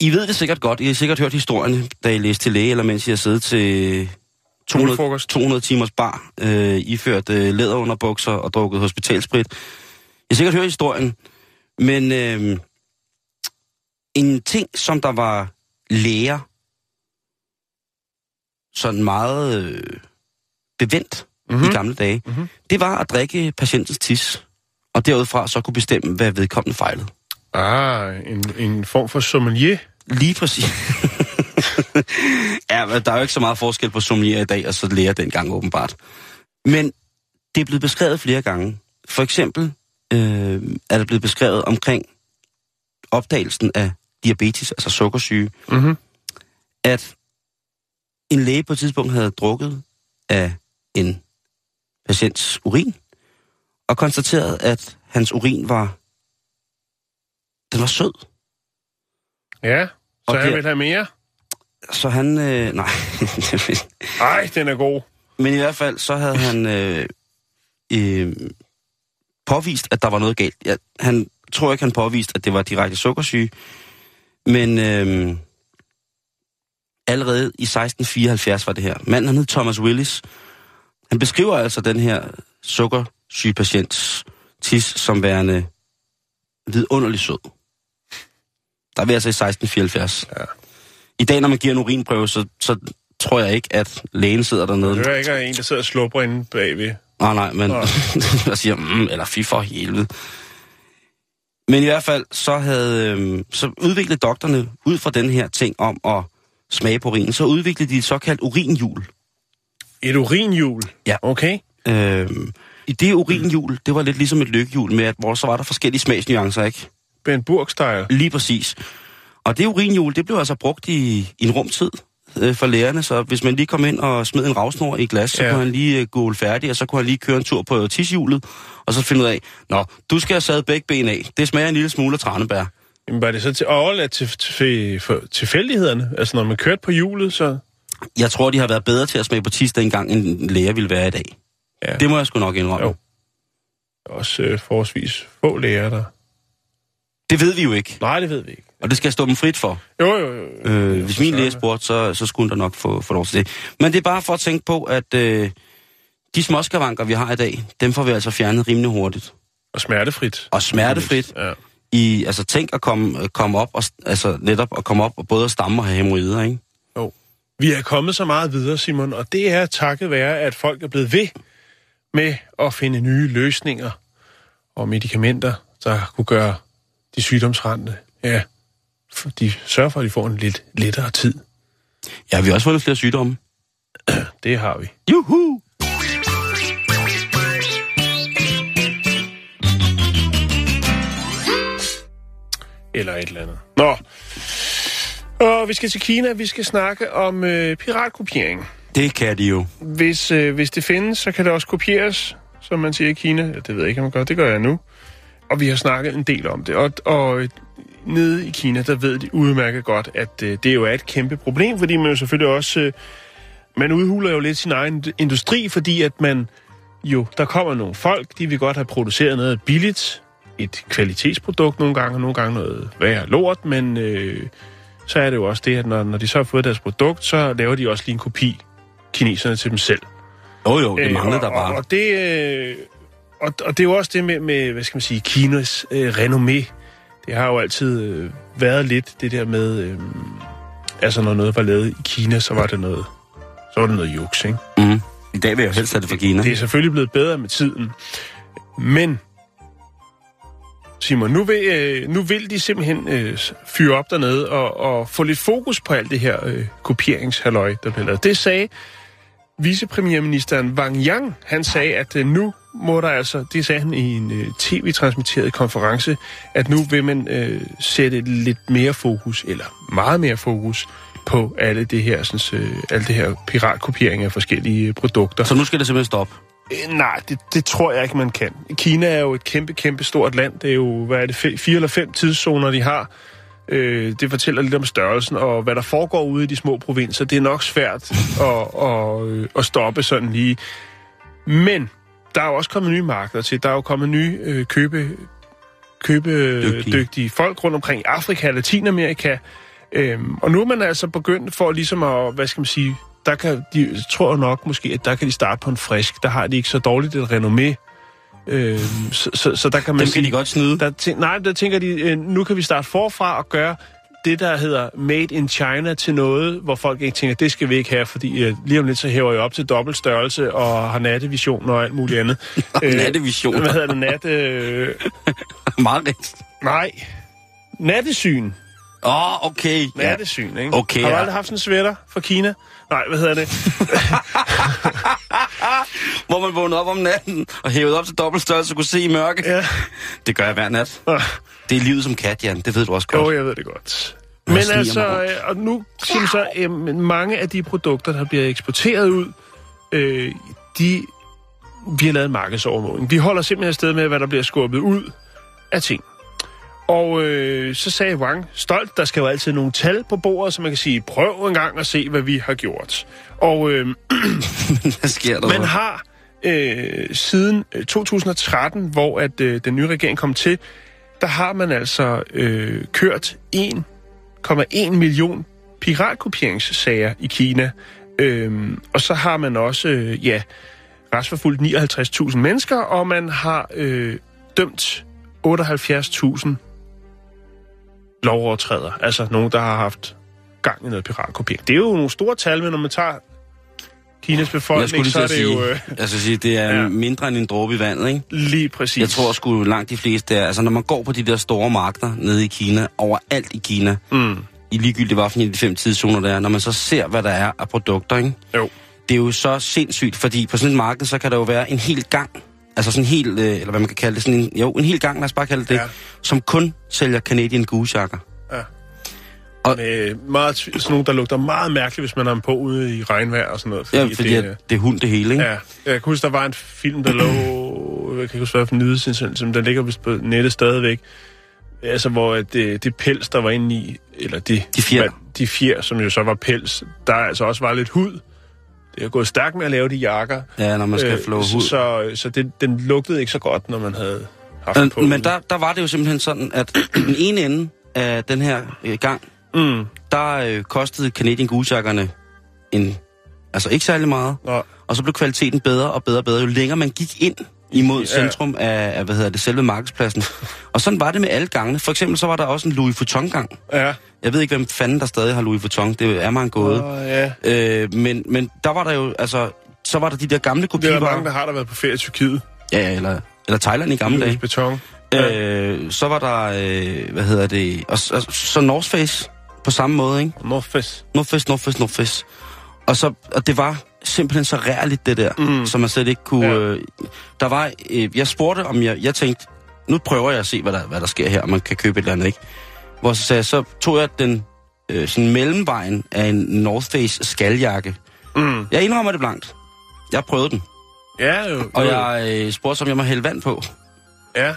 I ved det sikkert godt. I har sikkert hørt historien, da I læste til læge, eller mens I har siddet til 200, Julefrokost. 200 timers bar, øh, iført øh, læderunderbukser og drukket hospitalsprit. I har sikkert hørt historien, men øh, en ting, som der var læger sådan meget øh, bevendt mm-hmm. i gamle dage, mm-hmm. det var at drikke patientens tis, og derudfra så kunne bestemme, hvad vedkommende fejlede. Ah, en, en form for sommelier. Lige præcis. ja, der er jo ikke så meget forskel på sommelier i dag, og så lærer dengang åbenbart. Men det er blevet beskrevet flere gange. For eksempel øh, er det blevet beskrevet omkring opdagelsen af diabetes, altså sukkersyge, Mhm. at en læge på et tidspunkt havde drukket af en patients urin, og konstateret, at hans urin var, den var sød. Ja, så han vil have mere. Så han, øh, nej, Ej, den er god. men i hvert fald, så havde han øh, øh, påvist, at der var noget galt. Ja, han tror ikke, han påvist, at det var direkte sukkersyge, men øh, allerede i 1674 var det her. Manden, han hed Thomas Willis. Han beskriver altså den her sukkersyge patients tis som værende vidunderlig sød. Der er vi altså i 1674. Ja. I dag, når man giver en urinprøve, så, så tror jeg ikke, at lægen sidder dernede. Det er ikke en, der sidder og slupper inde bagved. Nej, nej, men jeg siger, mm, eller fy for helvede. Men i hvert fald, så havde, øhm, så udviklede doktorne ud fra den her ting om at smage på urinen, så udviklede de et såkaldt urinhjul. Et urinhjul? Ja. Okay. Øhm, I det urinhjul, det var lidt ligesom et lykkehjul med, at hvor så var der forskellige smagsnuancer, ikke? Ben Burg-style. Lige præcis. Og det urinhjul, det blev altså brugt i, i en rumtid øh, for lærerne, så hvis man lige kom ind og smed en ravsnor i glas, så Ja. kunne han lige øh, gå færdig, og så kunne han lige køre en tur på tishjulet, og så finde ud af, nå, du skal have sat begge ben af. Det smager en lille smule af tranebær. Jamen, var det så til overladt til, til, for tilfældighederne? Altså, når man kørte på hjulet, så... Jeg tror, de har været bedre til at smage på tis dengang, end en læger ville være i dag. Ja. Det må jeg sgu nok indrømme. Jo. Også øh, forholdsvis få læger, der... Det ved vi jo ikke, Nej, det ved vi ikke. og det skal jeg stå dem frit for. Jo, jo, jo. jo. Øh, hvis min læge spurgte, så, så skulle hun da nok få, få lov til det. Men det er bare for at tænke på, at øh, de småskavanker, vi har i dag, dem får vi altså fjernet rimelig hurtigt. Og smertefrit. Og smertefrit. Ja. I, altså tænk at komme, komme op, og, altså netop at komme op og både at stamme og have hemorrider, ikke? Jo. Vi er kommet så meget videre, Simon, og det er takket være, at folk er blevet ved med at finde nye løsninger og medicamenter, der kunne gøre de sygdomsramte. Ja, de sørger for, at de får en lidt lettere tid. Ja, vi har også fundet flere sygdomme. Det har vi. Juhu! Eller et eller andet. Nå. Og vi skal til Kina. Vi skal snakke om øh, piratkopiering. Det kan de jo. Hvis, øh, hvis det findes, så kan det også kopieres, som man siger i Kina. Ja, det ved jeg ikke, om man gør. Det gør jeg nu. Og vi har snakket en del om det. Og, og øh, nede i Kina, der ved de udmærket godt, at øh, det jo er et kæmpe problem, fordi man jo selvfølgelig også... Øh, man udhuler jo lidt sin egen industri, fordi at man jo... Der kommer nogle folk, de vil godt have produceret noget billigt, et kvalitetsprodukt nogle gange, og nogle gange noget værre lort, men øh, så er det jo også det, at når, når de så har fået deres produkt, så laver de også lige en kopi, kineserne, til dem selv. Jo jo, det Øh, manglede og, der bare. Og, og, det, øh, og, og det er jo også det med, med hvad skal man sige, Kinas øh, renommé. Det har jo altid øh, været lidt det der med, øh, altså når noget var lavet i Kina, så var det noget, så var det noget juks, ikke? Mm. I dag vil jeg jo helst have det fra Kina. Det er selvfølgelig blevet bedre med tiden. Men, Simon, nu vil, øh, nu vil de simpelthen øh, fyre op dernede og, og få lidt fokus på alt det her øh, kopieringshalløj, der bliver lavet. Det sagde vicepremierministeren Wang Yang. Han sagde, at øh, nu må der altså, det sagde han i en øh, tv-transmitteret konference, at nu vil man øh, sætte lidt mere fokus, eller meget mere fokus, på alle det her, sådan, øh, alle det her piratkopiering af forskellige øh, produkter. Så nu skal det simpelthen stoppe. Øh, Nej, det, det tror jeg ikke, man kan. Kina er jo et kæmpe, kæmpe stort land. Det er jo, hvad er det, fire eller fem tidszoner, de har. Øh, det fortæller lidt om størrelsen, og hvad der foregår ude i de små provinser. Det er nok svært at, at, øh, at stoppe sådan lige. Men der er jo også kommet nye markeder til. Der er jo kommet nye øh, købe, købedygtige Dygtige. folk rundt omkring i Afrika og Latinamerika. Øhm, og nu er man altså begyndt for ligesom at, hvad skal man sige, der kan de, tror nok måske, at der kan de starte på en frisk. Der har de ikke så dårligt et renommé. Øhm, så, så, så der kan man Dem sige, kan de godt snyde. der nej, der tænker de, øh, nu kan vi starte forfra og gøre det, der hedder Made in China til noget, hvor folk ikke tænker, det skal vi ikke have, fordi øh, lige om lidt så hæver jeg op til dobbelt størrelse og har nattevision og alt muligt andet. Nattevision. Hvad hedder det? Nat... Øh, rigtigt. nej. Nattesyn. Åh, oh, okay. Ja. Nattesyn, ikke? Okay, Har du ja. aldrig haft sådan en sweater fra Kina? Nej, hvad hedder det? Hvor man vågnede op om natten og hævede op til dobbelt størrelse og kunne se i mørke. Ja. Det gør jeg hver nat. Ah, Det er livet som kat, Jan. Det ved du også godt. Jo, jeg ved det godt. Men altså, og nu siger man så, øh, mange af de produkter, der bliver eksporteret ud, øh, de, vi har lavet en markedsovermåling. Vi holder simpelthen sted med, hvad der bliver skubbet ud af ting. Og øh, så sagde Wang stolt, der skal jo altid nogle tal på bordet, så man kan sige, prøv en gang at se, hvad vi har gjort. Og øh, Hvad sker der? man har øh, siden øh, 2013, hvor at øh, den nye regering kom til, der har man altså øh, kørt 1,1 million piratkopieringssager i Kina. Øhm, og så har man også, øh, ja, retsforfulgt 59.000 mennesker, og man har øh, dømt 78.000 lovovertrædere. Altså nogen, der har haft gang i noget piratkopiering. Det er jo nogle store tal, men når man tager Kinas jeg skulle befolkning, lige så er det sige, jo øh, jeg skal sige, det er Ja. mindre end en dråbe i vandet, ikke? lige præcis. Jeg tror sgu langt de fleste er, altså når man går på de der store markeder nede i Kina, overalt i Kina, Mm. i ligegyldigt hvad for de fem tidszoner der er, når man så ser, hvad der er af produkter, ikke? Jo. Det er jo så sindssygt, fordi på sådan et marked, så kan der jo være en hel gang, altså sådan en hel, øh, eller hvad man kan kalde det, sådan en, jo, en hel gang, lad os bare kalde det, Ja. ja. som kun sælger Canadian Goose-jakker. Og- Med meget, sådan nogle, der lugter meget mærkeligt, hvis man har dem på ude i regnvejr og sådan noget. Ja, fordi det, det, er hund det hele, ikke? Ja, jeg kan huske, der var en film, der lå... Jeg kan ikke huske, hvad for en men den ligger på nettet stadigvæk. Altså, hvor det, det pels, der var inde i, eller det, De fjer. de fjer, som jo så var pels, der altså også var lidt hud. Det har gået stærkt med at lave de jakker. Ja, når man skal øh, flå så, hud. så, så det, den lugtede ikke så godt, når man havde haft den på. Men, men der, der var det jo simpelthen sådan, at i den ene ende af den her øh, gang, Mm. der øh, kostede Canadian Goose-jakkerne en, altså ikke særlig meget. Nå, Og så blev kvaliteten bedre og bedre og bedre, jo længere man gik ind imod Ja. ja. centrum af, af, hvad hedder det, selve markedspladsen. og sådan var det med alle gangene. For eksempel så var der også en Louis Vuitton-gang. ja. Jeg ved ikke, hvem fanden der stadig har Louis Vuitton. Det er mig en gåde. Åh, ja. Øh, men, men der var der jo, altså, så var der de der gamle Det er der mange, der har der været på ferie i Tyrkiet. Ja, ja, eller, eller Thailand i gamle Louis dage. Beton. Øh, så var der, øh, hvad hedder det, og, og så North Face på samme måde, ikke? Northfest. North Face, North Face, North Face. Og, så, og det var simpelthen så rærligt, det der, mm. som man slet ikke kunne... Ja. Øh, der var, øh, jeg spurgte, om jeg, jeg tænkte, nu prøver jeg at se, hvad der, hvad der sker her, om man kan købe et eller andet, ikke? Hvor så, sagde, jeg, så tog jeg den øh, sådan mellemvejen af en North Face skaljakke. Mm. Jeg indrømmer det blankt. Jeg prøvede den, Ja, jo. og jeg øh, spurgte, om jeg må hælde vand på. Ja.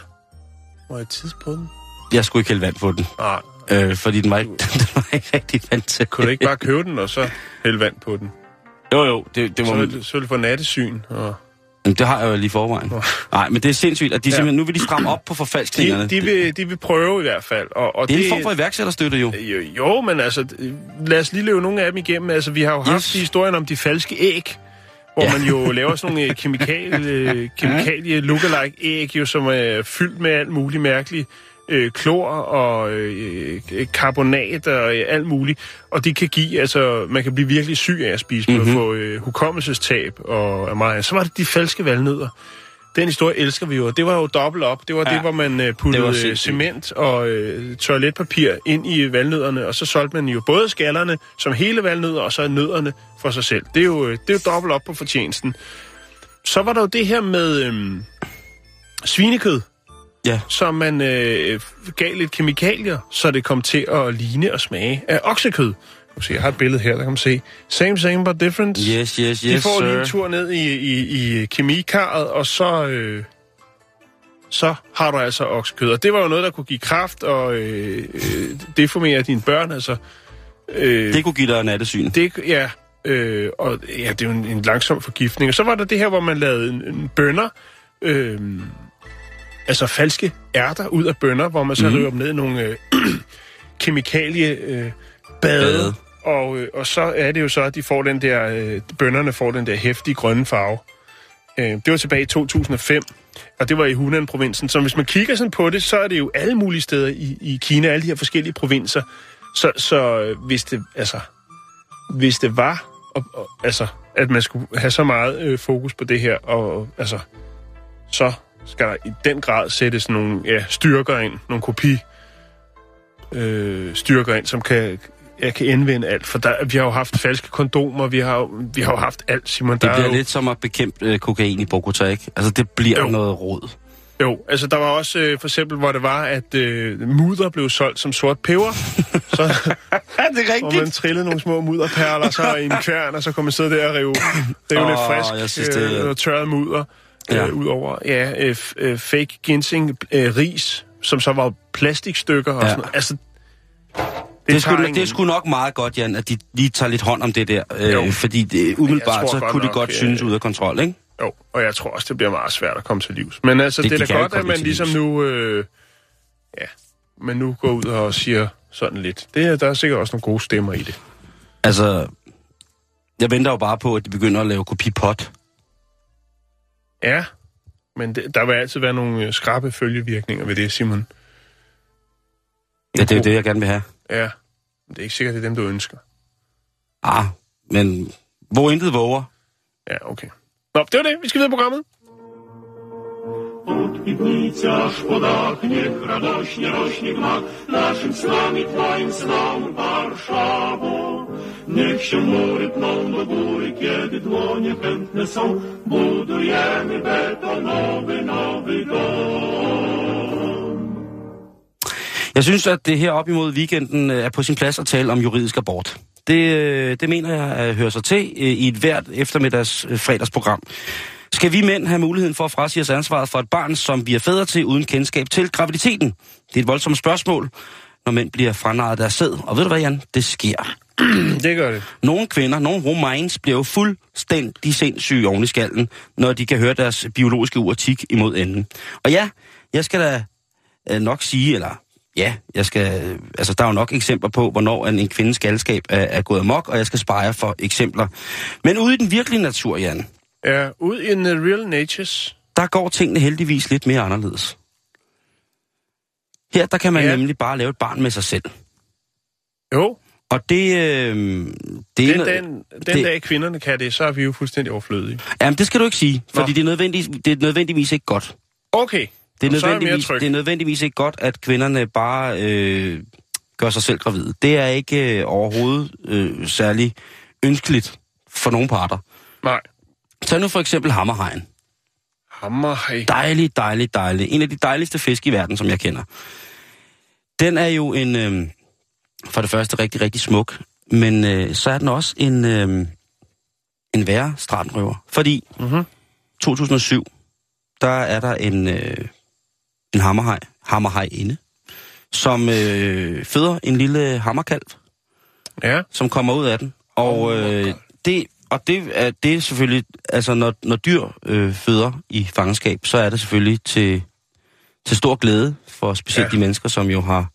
Må jeg tids på den? Jeg skulle ikke hælde vand på den, Nej. øh, fordi den var, ikke, den var ikke rigtig vant til. Kunne du ikke bare købe den, og så hælde vand på den? Jo, jo, det, det Så var... så vil du få nattesyn. Og Jamen, det har jeg jo lige forvejen. Nej, men det er sindssygt, at de Ja. simpelthen, nu vil de stramme op på forfalskningerne. de, de, vil, de vil prøve i hvert fald. Og, og det er en form for iværksætterstøtte jo. Jo, jo, men altså, lad os lige løbe nogle af dem igennem. Altså, vi har jo haft Yes. historien om de falske æg, hvor Ja. man jo laver sådan nogle øh, kemikalie, kemikalie lookalike æg, jo, som er fyldt med alt muligt mærkeligt. Øh, klor og øh, øh, karbonat og øh, alt muligt. Og det kan give, altså, man kan blive virkelig syg af at spise mm-hmm. og få øh, hukommelsestab og og meget. Så var det de falske valnødder. Den historie elsker vi jo. Det var jo dobbelt op. Det var ja. Det, hvor man øh, puttede øh, cement og øh, toiletpapir ind i valnødderne, og så solgte man jo både skallerne som hele valnødder, og så nødderne for sig selv. Det er jo, øh, det er jo dobbelt op på fortjenesten. Så var der jo det her med øh, svinekød, Ja. som man øh, gav lidt kemikalier, så det kom til at ligne og smage af oksekød. Se, jeg har et billede her, der kan man se. Same, same, but different. Yes, yes, De yes, får lige en sir. tur ned i, i, i kemikarret, og så, øh, så har du altså oksekød. Og det var jo noget, der kunne give kraft og øh, øh, deformere dine børn. Altså, øh, Det kunne give dig nattesyn. det, ja, øh, og ja, det er jo en, en langsom forgiftning. Og så var der det her, hvor man lavede en, en bønner, øh, altså falske ærter ud af bønner, hvor man så mm. river dem ned i nogle øh, kemikalie øh, bade. Og, øh, og så er det jo så, at de får den der, øh, bønderne får den der hæftige grønne farve. Øh, det var tilbage i 2005, og det var i Hunan-provinsen. Så hvis man kigger sådan på det, så er det jo alle mulige steder i, i Kina, alle de her forskellige provinser. Så, så øh, hvis det, altså, hvis det var, og, og, altså, at man skulle have så meget øh, fokus på det her, og, og altså, så skal der i den grad sættes nogle ja, styrker ind, nogle kopi øh, styrker ind, som kan, ja, kan indvende alt. For der, vi har jo haft falske kondomer, vi har, vi har jo haft alt, Simon. Det der er bliver jo, lidt som at bekæmpe øh, kokain i Bogota, ikke? Altså, det bliver Jo. noget rod. Jo, altså der var også øh, for eksempel, hvor det var, at øh, mudder blev solgt som sort peber. så Er det hvor man trillede nogle små mudderperler så i en kværn, og så kunne man sidde der og rive, rive Åh, lidt frisk jeg synes, det er- øh, og tørret mudder Ja. øh, ud over. Ja, øh, øh, fake ginseng øh, ris, som så var plastikstykker og Ja. sådan noget. Altså, Det tager en- det sgu nok meget godt, Jan, at de lige tager lidt hånd om det der. Jo. Øh, fordi det, umiddelbart, så kunne det godt øh, synes ud af kontrol, ikke? Jo, og jeg tror også, det bliver meget svært at komme til livs. Men altså, Det- det, de det er da godt, at man ligesom livs. nu... Øh, ja, man nu går ud og siger sådan lidt. Det, er- der er sikkert også nogle gode stemmer i det. Altså, jeg venter jo bare på, at de begynder at lave kopipot. Ja, men det, der vil altid være nogle øh, skrappe følgevirkninger ved det, Simon. Ja, det er jo det, jeg gerne vil have. Ja, men det er ikke sikkert, det er dem, du ønsker. Ah, men hvor intet våger. Ja, okay. Nå, det var det. Vi skal videre i programmet. Od piwnicy aż po dach, niech radośnie rośnie gmach naszym snom i Twoim snom Warszawo. Niech się mury pną do góry, kiedy dłonie chętne są, budujemy betonowy nowy dom. Jeg synes, at det her op imod weekenden øh, er på sin plads at tale om juridisk abort. Det, øh, det mener jeg at hører sig til øh, i et hvert eftermiddags fredagsprogram. Skal vi mænd have muligheden for at frasige os ansvaret for et barn, som vi er fædre til uden kendskab til graviditeten? Det er et voldsomt spørgsmål, når mænd bliver franarret deres sæd. Og ved du hvad, Jan? Det sker. Det gør det. Nogle kvinder, nogle romains, bliver jo fuldstændig sindssyge oven i skallen, når de kan høre deres biologiske ur tik imod enden. Og ja, jeg skal da øh, nok sige, eller ja, jeg skal, øh, altså der er jo nok eksempler på, hvornår en, en kvindes galskab er, er gået amok, og jeg skal spare for eksempler. Men ude i den virkelige natur, Jan, Ja, ud i uh, real natures. der går tingene heldigvis lidt mere anderledes. Her, der kan man ja. Nemlig bare lave et barn med sig selv. Jo, Og det... Øh, det den, er- den, den det- dag kvinderne kan det, så er vi jo fuldstændig overflødige. Jamen, det skal du ikke sige, fordi Nå. det er, nødvendigvis, det er nødvendigvis ikke godt. Okay, Det er, er nødvendigvis, tryg. det er nødvendigvis ikke godt, at kvinderne bare øh, gør sig selv gravide. Det er ikke øh, overhovedet øh, særlig ønskeligt for nogle parter. Nej. Tag nu for eksempel hammerhajen. Hammer, hey. Dejlig, dejlig, dejlig. En af de dejligste fisk i verden, som jeg kender. Den er jo en, øh, for det første rigtig, rigtig smuk, men øh, så er den også en, øh, en værre strandrøver. Fordi Mhm. 2007, der er der en, øh, en hammerhaj, hammerhaj inde, som øh, føder en lille hammerkalv, Ja, som kommer ud af den. Og øh, det og det er, det er selvfølgelig, altså når, når dyr øh, føder i fangenskab, så er det selvfølgelig til, til stor glæde for specielt Ja. de mennesker, som jo har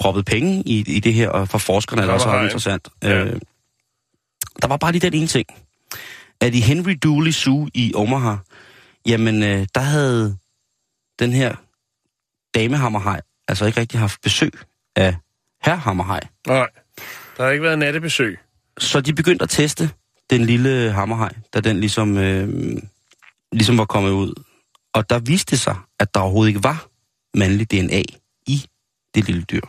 proppet penge i, i det her, og for forskerne er det også ret interessant. Ja. Øh, der var bare lige den ene ting, at i Henry Dooley Zoo i Omaha, jamen øh, der havde den her damehammerhaj altså ikke rigtig haft besøg af herrhammerhaj. nej. Der har ikke været nattebesøg. Så de begyndte at teste den lille hammerhaj, da den ligesom, øh, ligesom var kommet ud. Og der viste sig, at der overhovedet ikke var mandlig DNA i det lille dyr.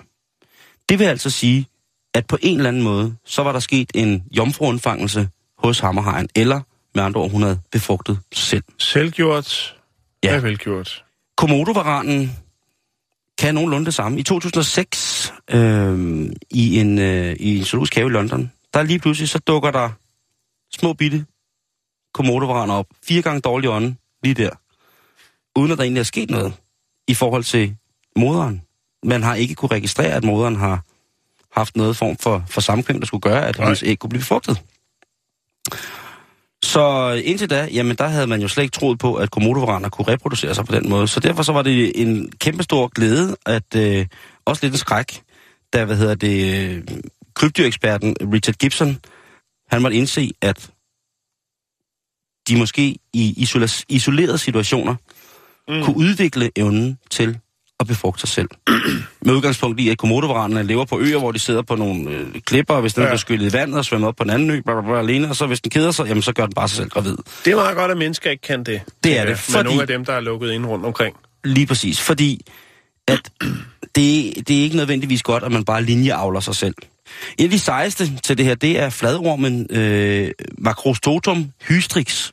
Det vil altså sige, at på en eller anden måde, så var der sket en jomfruundfangelse hos hammerhajen, eller med andre ord, hun havde befrugtet sig selv. Selvgjort. Ja. Ja. Er velgjort. Komodovaranen kan nogenlunde det samme. I 2006, øh, i, en, øh, i en zoologisk have i London, der lige pludselig så dukker der små bitte komodovaraner op. Fire gange dårlig ånde, lige der. Uden at der egentlig er sket noget i forhold til moderen. Man har ikke kunne registrere, at moderen har haft noget form for, for samkvem, der skulle gøre, at Nej. hans æg kunne blive befrugtet. Så indtil da, jamen der havde man jo slet ikke troet på, at komodovaraner kunne reproducere sig på den måde. Så derfor så var det en kæmpestor glæde, at øh, også lidt en skræk, da hvad hedder det, øh, krybdyreksperten Richard Gibson, han måtte indse, at de måske i isolerede situationer mm. kunne udvikle evnen til at befrugte sig selv. Med udgangspunkt i, at komodovaranerne lever på øer, hvor de sidder på nogle øh, klipper, og hvis den ja. bliver skyllet i vandet og svømmer op på en anden ø, bla, bla, bla, alene, og så hvis den keder sig, jamen så gør den bare sig selv gravid. Det er meget godt, at mennesker ikke kan det. Det er det, Med fordi- nogle af dem, der er lukket ind rundt omkring. Lige præcis, fordi at det, det er ikke nødvendigvis godt, at man bare linjeavler sig selv. En af de sejeste til det her, det er fladormen øh, Macrostotum hystrix.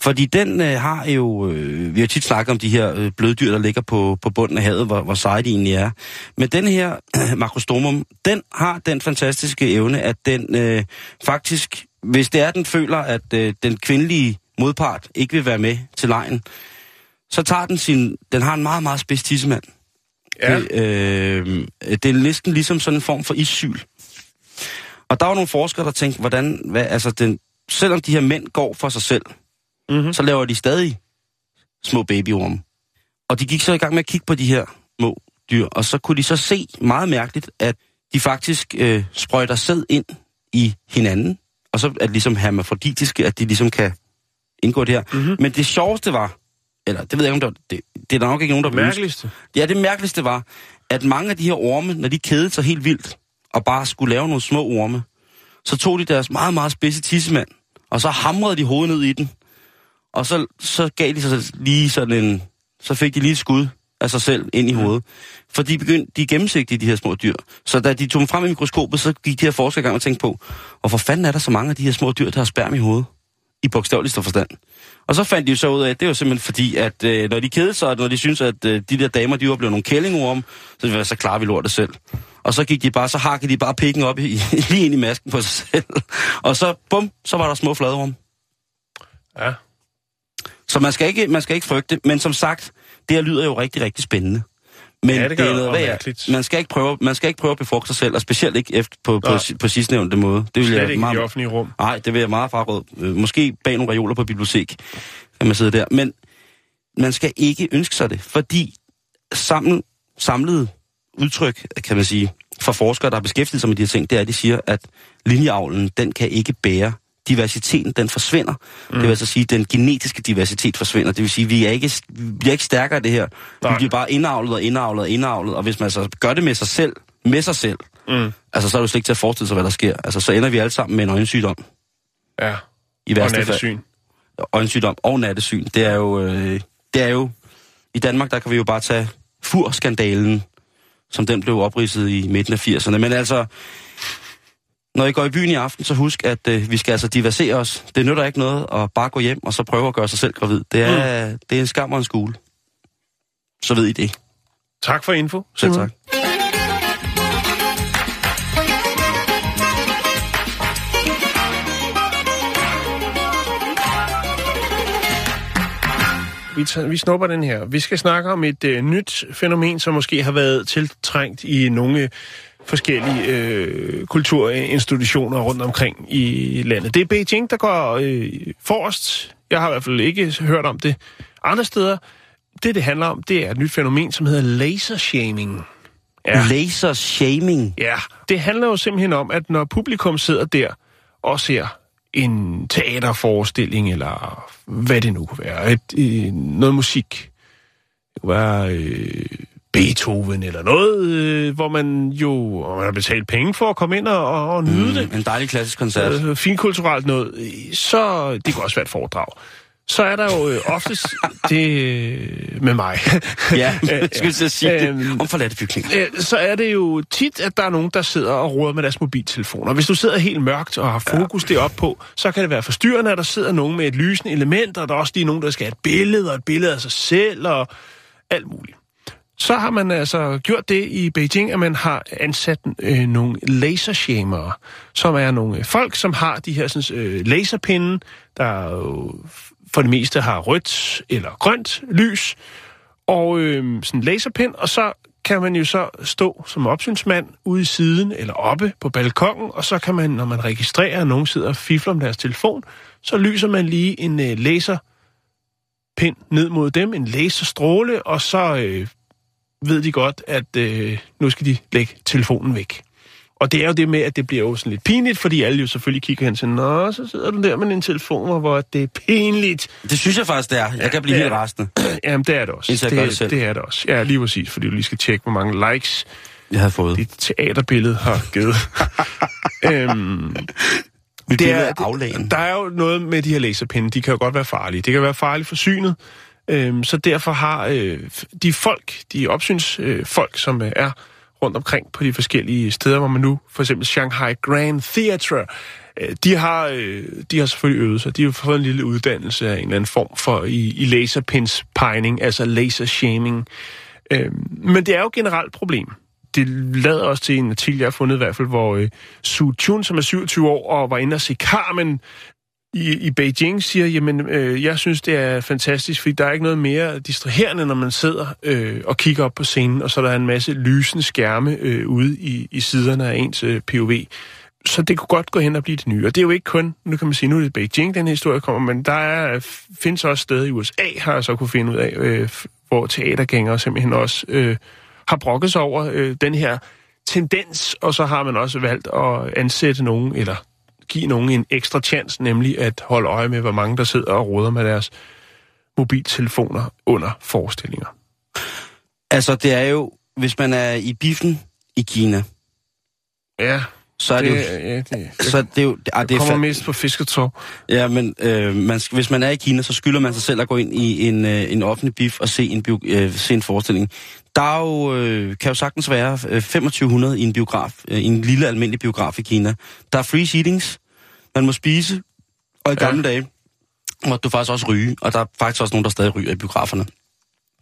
Fordi den øh, har jo, øh, vi har tit snakket om de her øh, bløddyr, der ligger på, på bunden af havet, hvor, hvor seje de egentlig er. Men den her øh, Macrostomum, den har den fantastiske evne, at den øh, faktisk, hvis det er, den føler, at øh, den kvindelige modpart ikke vil være med til lejen, så tager den sin, den har en meget, meget spids tissemand. Ja. Det, øh, det er næsten ligesom sådan en form for issyl. Og der var nogle forskere, der tænkte, hvordan, hvad, altså den, selvom de her mænd går for sig selv, Mm-hmm. så laver de stadig små babyorme. Og de gik så i gang med at kigge på de her små dyr, og så kunne de så se meget mærkeligt, at de faktisk øh, sprøjter sæd ind i hinanden, og så er det ligesom hermafroditiske, at de ligesom kan indgå det her. Mm-hmm. Men det sjoveste var, eller det ved jeg ikke, om det, var, det, det er der nok ikke nogen, der ønske. Mærkeligste. Ja, det mærkeligste var, at mange af de her orme, når de kedede sig helt vildt, og bare skulle lave nogle små orme, så tog de deres meget, meget spidse tissemand, og så hamrede de hovedet ned i den. Og så, så gav de sig lige sådan en... Så fik de lige et skud af sig selv ind i hovedet. For de begyndte, de er gennemsigtige, de her små dyr. Så da de tog dem frem i mikroskopet, så gik de her forskere i gang og tænkte på, hvorfor fanden er der så mange af de her små dyr, der har sperm i hovedet? I bogstaveligste forstand. Og så fandt de jo så ud af, at det var simpelthen fordi, at øh, når de kedede sig, og når de synes at øh, de der damer, de var blevet nogle kællingorm, så, så klarer vi lortet selv. Og så gik de bare, så hakkede de bare pikken op i, lige ind i masken på sig selv. Og så, bum, så var der små fladorm. Ja. Så man skal, ikke, man skal ikke frygte, men som sagt, det her lyder jo rigtig, rigtig spændende. Men Ja, det gør er det, noget og værd. Man skal, ikke prøve, man skal ikke prøve at befrugte sig selv, og specielt ikke efter, på, på, på, på sidstnævnte måde. Det vil Slet jeg ikke i meget, det offentlige rum. Nej, det vil jeg meget fraråde. Øh, Måske bag nogle reoler på bibliotek, kan man sidde der. Men man skal ikke ønske sig det, fordi sammen, samlet udtryk, kan man sige, for forskere, der har beskæftiget sig med de her ting, det er, at de siger, at linjeavlen, den kan ikke bære diversiteten, den forsvinder. Mm. Det vil altså sige, at den genetiske diversitet forsvinder. Det vil sige, at vi er ikke, vi bliver ikke stærkere af det her. Nej. Vi bliver bare indavlet og indavlet og indavlet. Og hvis man så gør det med sig selv, med sig selv, Mm. altså så er det jo slet ikke til at forestille sig, hvad der sker. Altså så ender vi alle sammen med en øjensygdom. Ja. I Og værste fald nattesyn. øjensygdom og nattesyn. Det er jo, øh, det er jo, i Danmark, der kan vi jo bare tage furskandalen, som den blev opridset i midten af 80'erne. Men altså, når I går i byen i aften, så husk, at øh, vi skal altså diversere os. Det nytter ikke noget at bare gå hjem og så prøve at gøre sig selv gravid. Det er, mm. det er en skam og en skole. Så ved I det. Tak for info. Selv tak. Vi, vi snupper den her. Vi skal snakke om et øh, nyt fænomen, som måske har været tiltrængt i nogle forskellige øh, kulturinstitutioner rundt omkring i landet. Det er Beijing, der går øh, forrest. Jeg har i hvert fald ikke hørt om det andre steder. Det, det handler om, det er et nyt fænomen, som hedder laser shaming. Ja. Laser shaming. Ja, det handler jo simpelthen om, at når publikum sidder der og ser en teaterforestilling, eller hvad det nu kunne være, et, øh, noget musik, det kunne være øh, Beethoven eller noget, øh, hvor man jo og man har betalt penge for at komme ind og, og nyde mm. det, En dejlig klassisk koncert. øh, finkulturelt noget, så det kan også være et foredrag. Så er der jo øh, oftest det øh, med mig. Ja, jeg skulle til at sige det. Øhm, Om forladte bygninger. Øh, så er det jo tit, at der er nogen, der sidder og roder med deres mobiltelefoner. Hvis du sidder helt mørkt og har fokus ja. deroppe på, så kan det være forstyrrende, at der sidder nogen med et lysende element, og der er også lige nogen, der skal have et billede, og et billede af sig selv, og alt muligt. Så har man altså gjort det i Beijing, at man har ansat øh, nogle lasershamere, som er nogle folk, som har de her sådan, øh, laserpinde, der jo for det meste har rødt eller grønt lys, og øh, sådan en laserpind, og så kan man jo så stå som opsynsmand ude i siden eller oppe på balkongen, og så kan man, når man registrerer, at nogen sidder og fifler med deres telefon, så lyser man lige en øh, laserpind ned mod dem, en laserstråle, og så øh, ved de godt, at øh, nu skal de lægge telefonen væk. Og det er jo det med, at det bliver jo sådan lidt pinligt, fordi alle jo selvfølgelig kigger hen til, Nå, så sidder du der med en telefon, hvor det er pinligt. Det synes jeg faktisk, det er. Jeg kan blive det helt rasende. Jamen, det er det også. Det selv. det er det også. Ja, lige præcis, fordi du lige skal tjekke, hvor mange likes Jeg havde fået. dit teaterbillede har givet. øhm, Mit det er, af aflagen. der er jo noget med de her laserpinde, de kan jo godt være farlige. Det kan være farligt for synet, øhm, så derfor har øh, de folk, de opsynsfolk, øh, folk, som øh, er rundt omkring på de forskellige steder, hvor man nu, for eksempel Shanghai Grand Theatre, øh, de har, øh, de har selvfølgelig øvet sig. De har fået en lille uddannelse af en eller anden form for i, i laserpinspegning, altså lasershaming. Øhm, men det er jo et generelt problem. Det lader også til en artikel, jeg har fundet i hvert fald, hvor øh, Su Chun, som er 27 år og var inde og se Carmen i, i Beijing, siger, jamen, øh, jeg synes, det er fantastisk, fordi der er ikke noget mere distraherende, når man sidder øh, og kigger op på scenen, og så der er en masse lysende skærme øh, ude i, i siderne af ens øh, POV. Så det kunne godt gå hen og blive det nye. Og det er jo ikke kun, nu kan man sige, nu er det Beijing, den historie kommer, men der er, findes også steder i USA, har jeg så kunne finde ud af, øh, hvor teatergængere simpelthen også øh, har brokket sig over øh, den her tendens, og så har man også valgt at ansætte nogen, eller give nogen en ekstra chance, nemlig at holde øje med, hvor mange der sidder og råder med deres mobiltelefoner under forestillinger. Altså, det er jo, hvis man er i biffen i Kina, Ja, så er det, det, jo... ja, det, Så det er jo... Ah, det det er kommer fa- mest på fisketår. Ja, men øh, man, hvis man er i Kina, så skylder man sig selv at gå ind i en, øh, en offentlig bif og se en, bio, øh, se en forestilling. Der er jo, øh, kan jo sagtens være øh, 2500 i en biograf, øh, en lille almindelig biograf i Kina. Der er free seatings, man må spise, og i Ja. gamle dage måtte du faktisk også ryge, og der er faktisk også nogen, der stadig ryger i biograferne.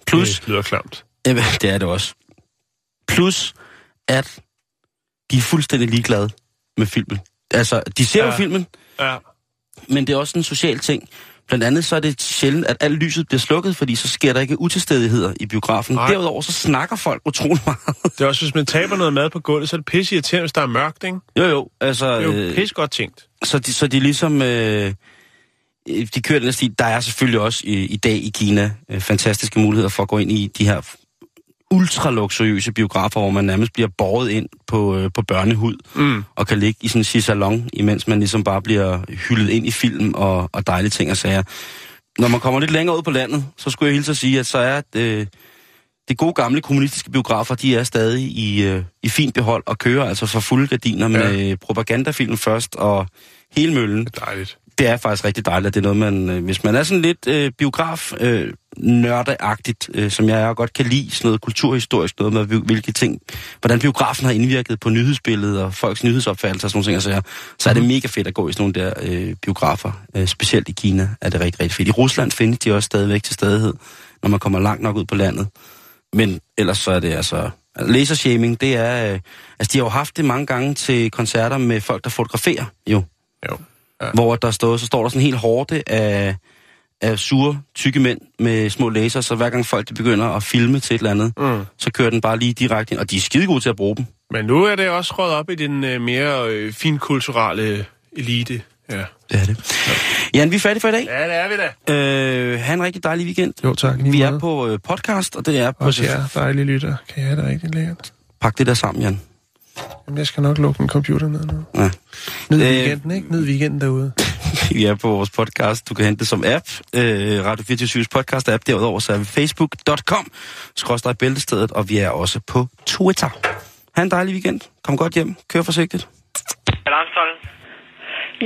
Plus, Det lyder klamt. Jamen, det er det også. Plus, at de er fuldstændig ligeglade med filmen. Altså, de ser ja. jo filmen, Ja. men det er også en social ting. Blandt andet så er det sjældent, at alt lyset bliver slukket, fordi så sker der ikke utilstedigheder i biografen. Nej. Derudover så snakker folk utrolig meget. Det er også, hvis man taber noget mad på gulvet, så er det pisse irriterende, hvis der er mørkt, ikke? jo, jo. Altså, Det er jo øh, pisse godt tænkt. så, de, så de ligesom... Øh, øh, de kører den stil. Der er selvfølgelig også i, i dag i Kina øh, fantastiske muligheder for at gå ind i de her ultraluxuriøse biografer, hvor man nærmest bliver båret ind på, øh, på børnehud Mm. og kan ligge i sådan en salon, imens man ligesom bare bliver hyldet ind i film og, og dejlige ting og sager. Når man kommer lidt længere ud på landet, så skulle jeg hilse at sige, at så er øh, de gode gamle kommunistiske biografer, de er stadig i, øh, i fint behold og kører altså for fulde gardiner med ja. propagandafilm først og hele møllen. Det er dejligt. Det er faktisk rigtig dejligt, at det er noget, man... Øh, hvis man er sådan lidt øh, biograf øh, nørdeagtigt, øh, som jeg er, og godt kan lide, sådan noget kulturhistorisk, noget med hvil- hvilke ting, hvordan biografen har indvirket på nyhedsbilledet og folks nyhedsopfattelser og sådan nogle ting, og sager, så er det mega fedt at gå i sådan nogle der øh, biografer. Øh, specielt i Kina er det rigtig, rigtig fedt. I Rusland findes de også stadigvæk til stadighed, når man kommer langt nok ud på landet. Men ellers så er det altså... Lasershaming, det er... Øh, altså, de har jo haft det mange gange til koncerter med folk, der fotograferer, jo Jo. Hvor der står, så står der sådan en helt hårde af, af sure, tykke mænd med små laser, så hver gang folk de begynder at filme til et eller andet, Mm. så kører den bare lige direkte ind, og de er skide gode til at bruge dem. Men nu er det også røget op i den øh, mere øh, finkulturelle elite. Ja. Det er det. Jan, vi er færdige for i dag. ja, det er vi da. Øh, ha' en rigtig dejlig weekend. Jo, tak. Vi er på øh, podcast, og det er på... Også jer, dejlige lytter. Kan jeg have det rigtig lækkert? Pak det der sammen, Jan. Jamen, jeg skal nok lukke min computer ned nu. Ja. Ned Øh, weekenden, ikke? Ned weekenden derude. Vi er på vores podcast. Du kan hente det som app. Øh, Radio 24 podcast app. Derudover så er vi facebook.com. Skråstrej bæltestedet. Og vi er også på Twitter. Ha' en dejlig weekend. Kom godt hjem. Kør forsigtigt. Alarmstollen.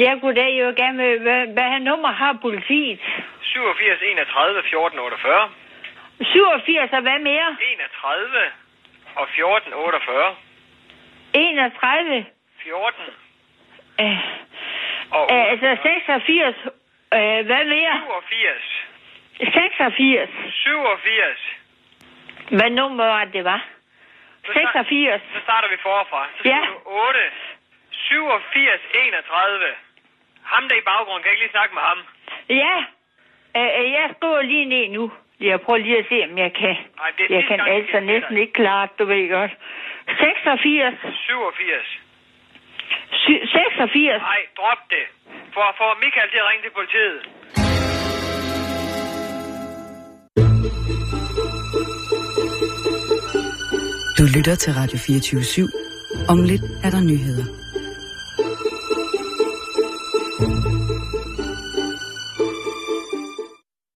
Ja, goddag. Jeg vil gerne med, hvad, hvad her nummer har politiet? 87 31 14 48. 87 og hvad mere? 31 og 14 48. 31. 14 Øh, og øh, altså 86. Øh, hvad mere? 87. 86. 87. Hvad nummer var det, var? Så start- 86. Så starter vi forfra. Så Ja. siger du 8 87 31. Ham der i baggrunden, kan jeg ikke lige snakke med ham? Ja. Øh, øh, jeg skriver lige ned nu. Jeg prøver lige at se, om jeg kan. Nej, det Jeg kan altså næsten ikke klare det, du ved godt. 86. 87. Sy- 86. Nej, drop det. For, for Michael til at ringe til politiet. Du lytter til Radio 24 /7. Om lidt er der nyheder.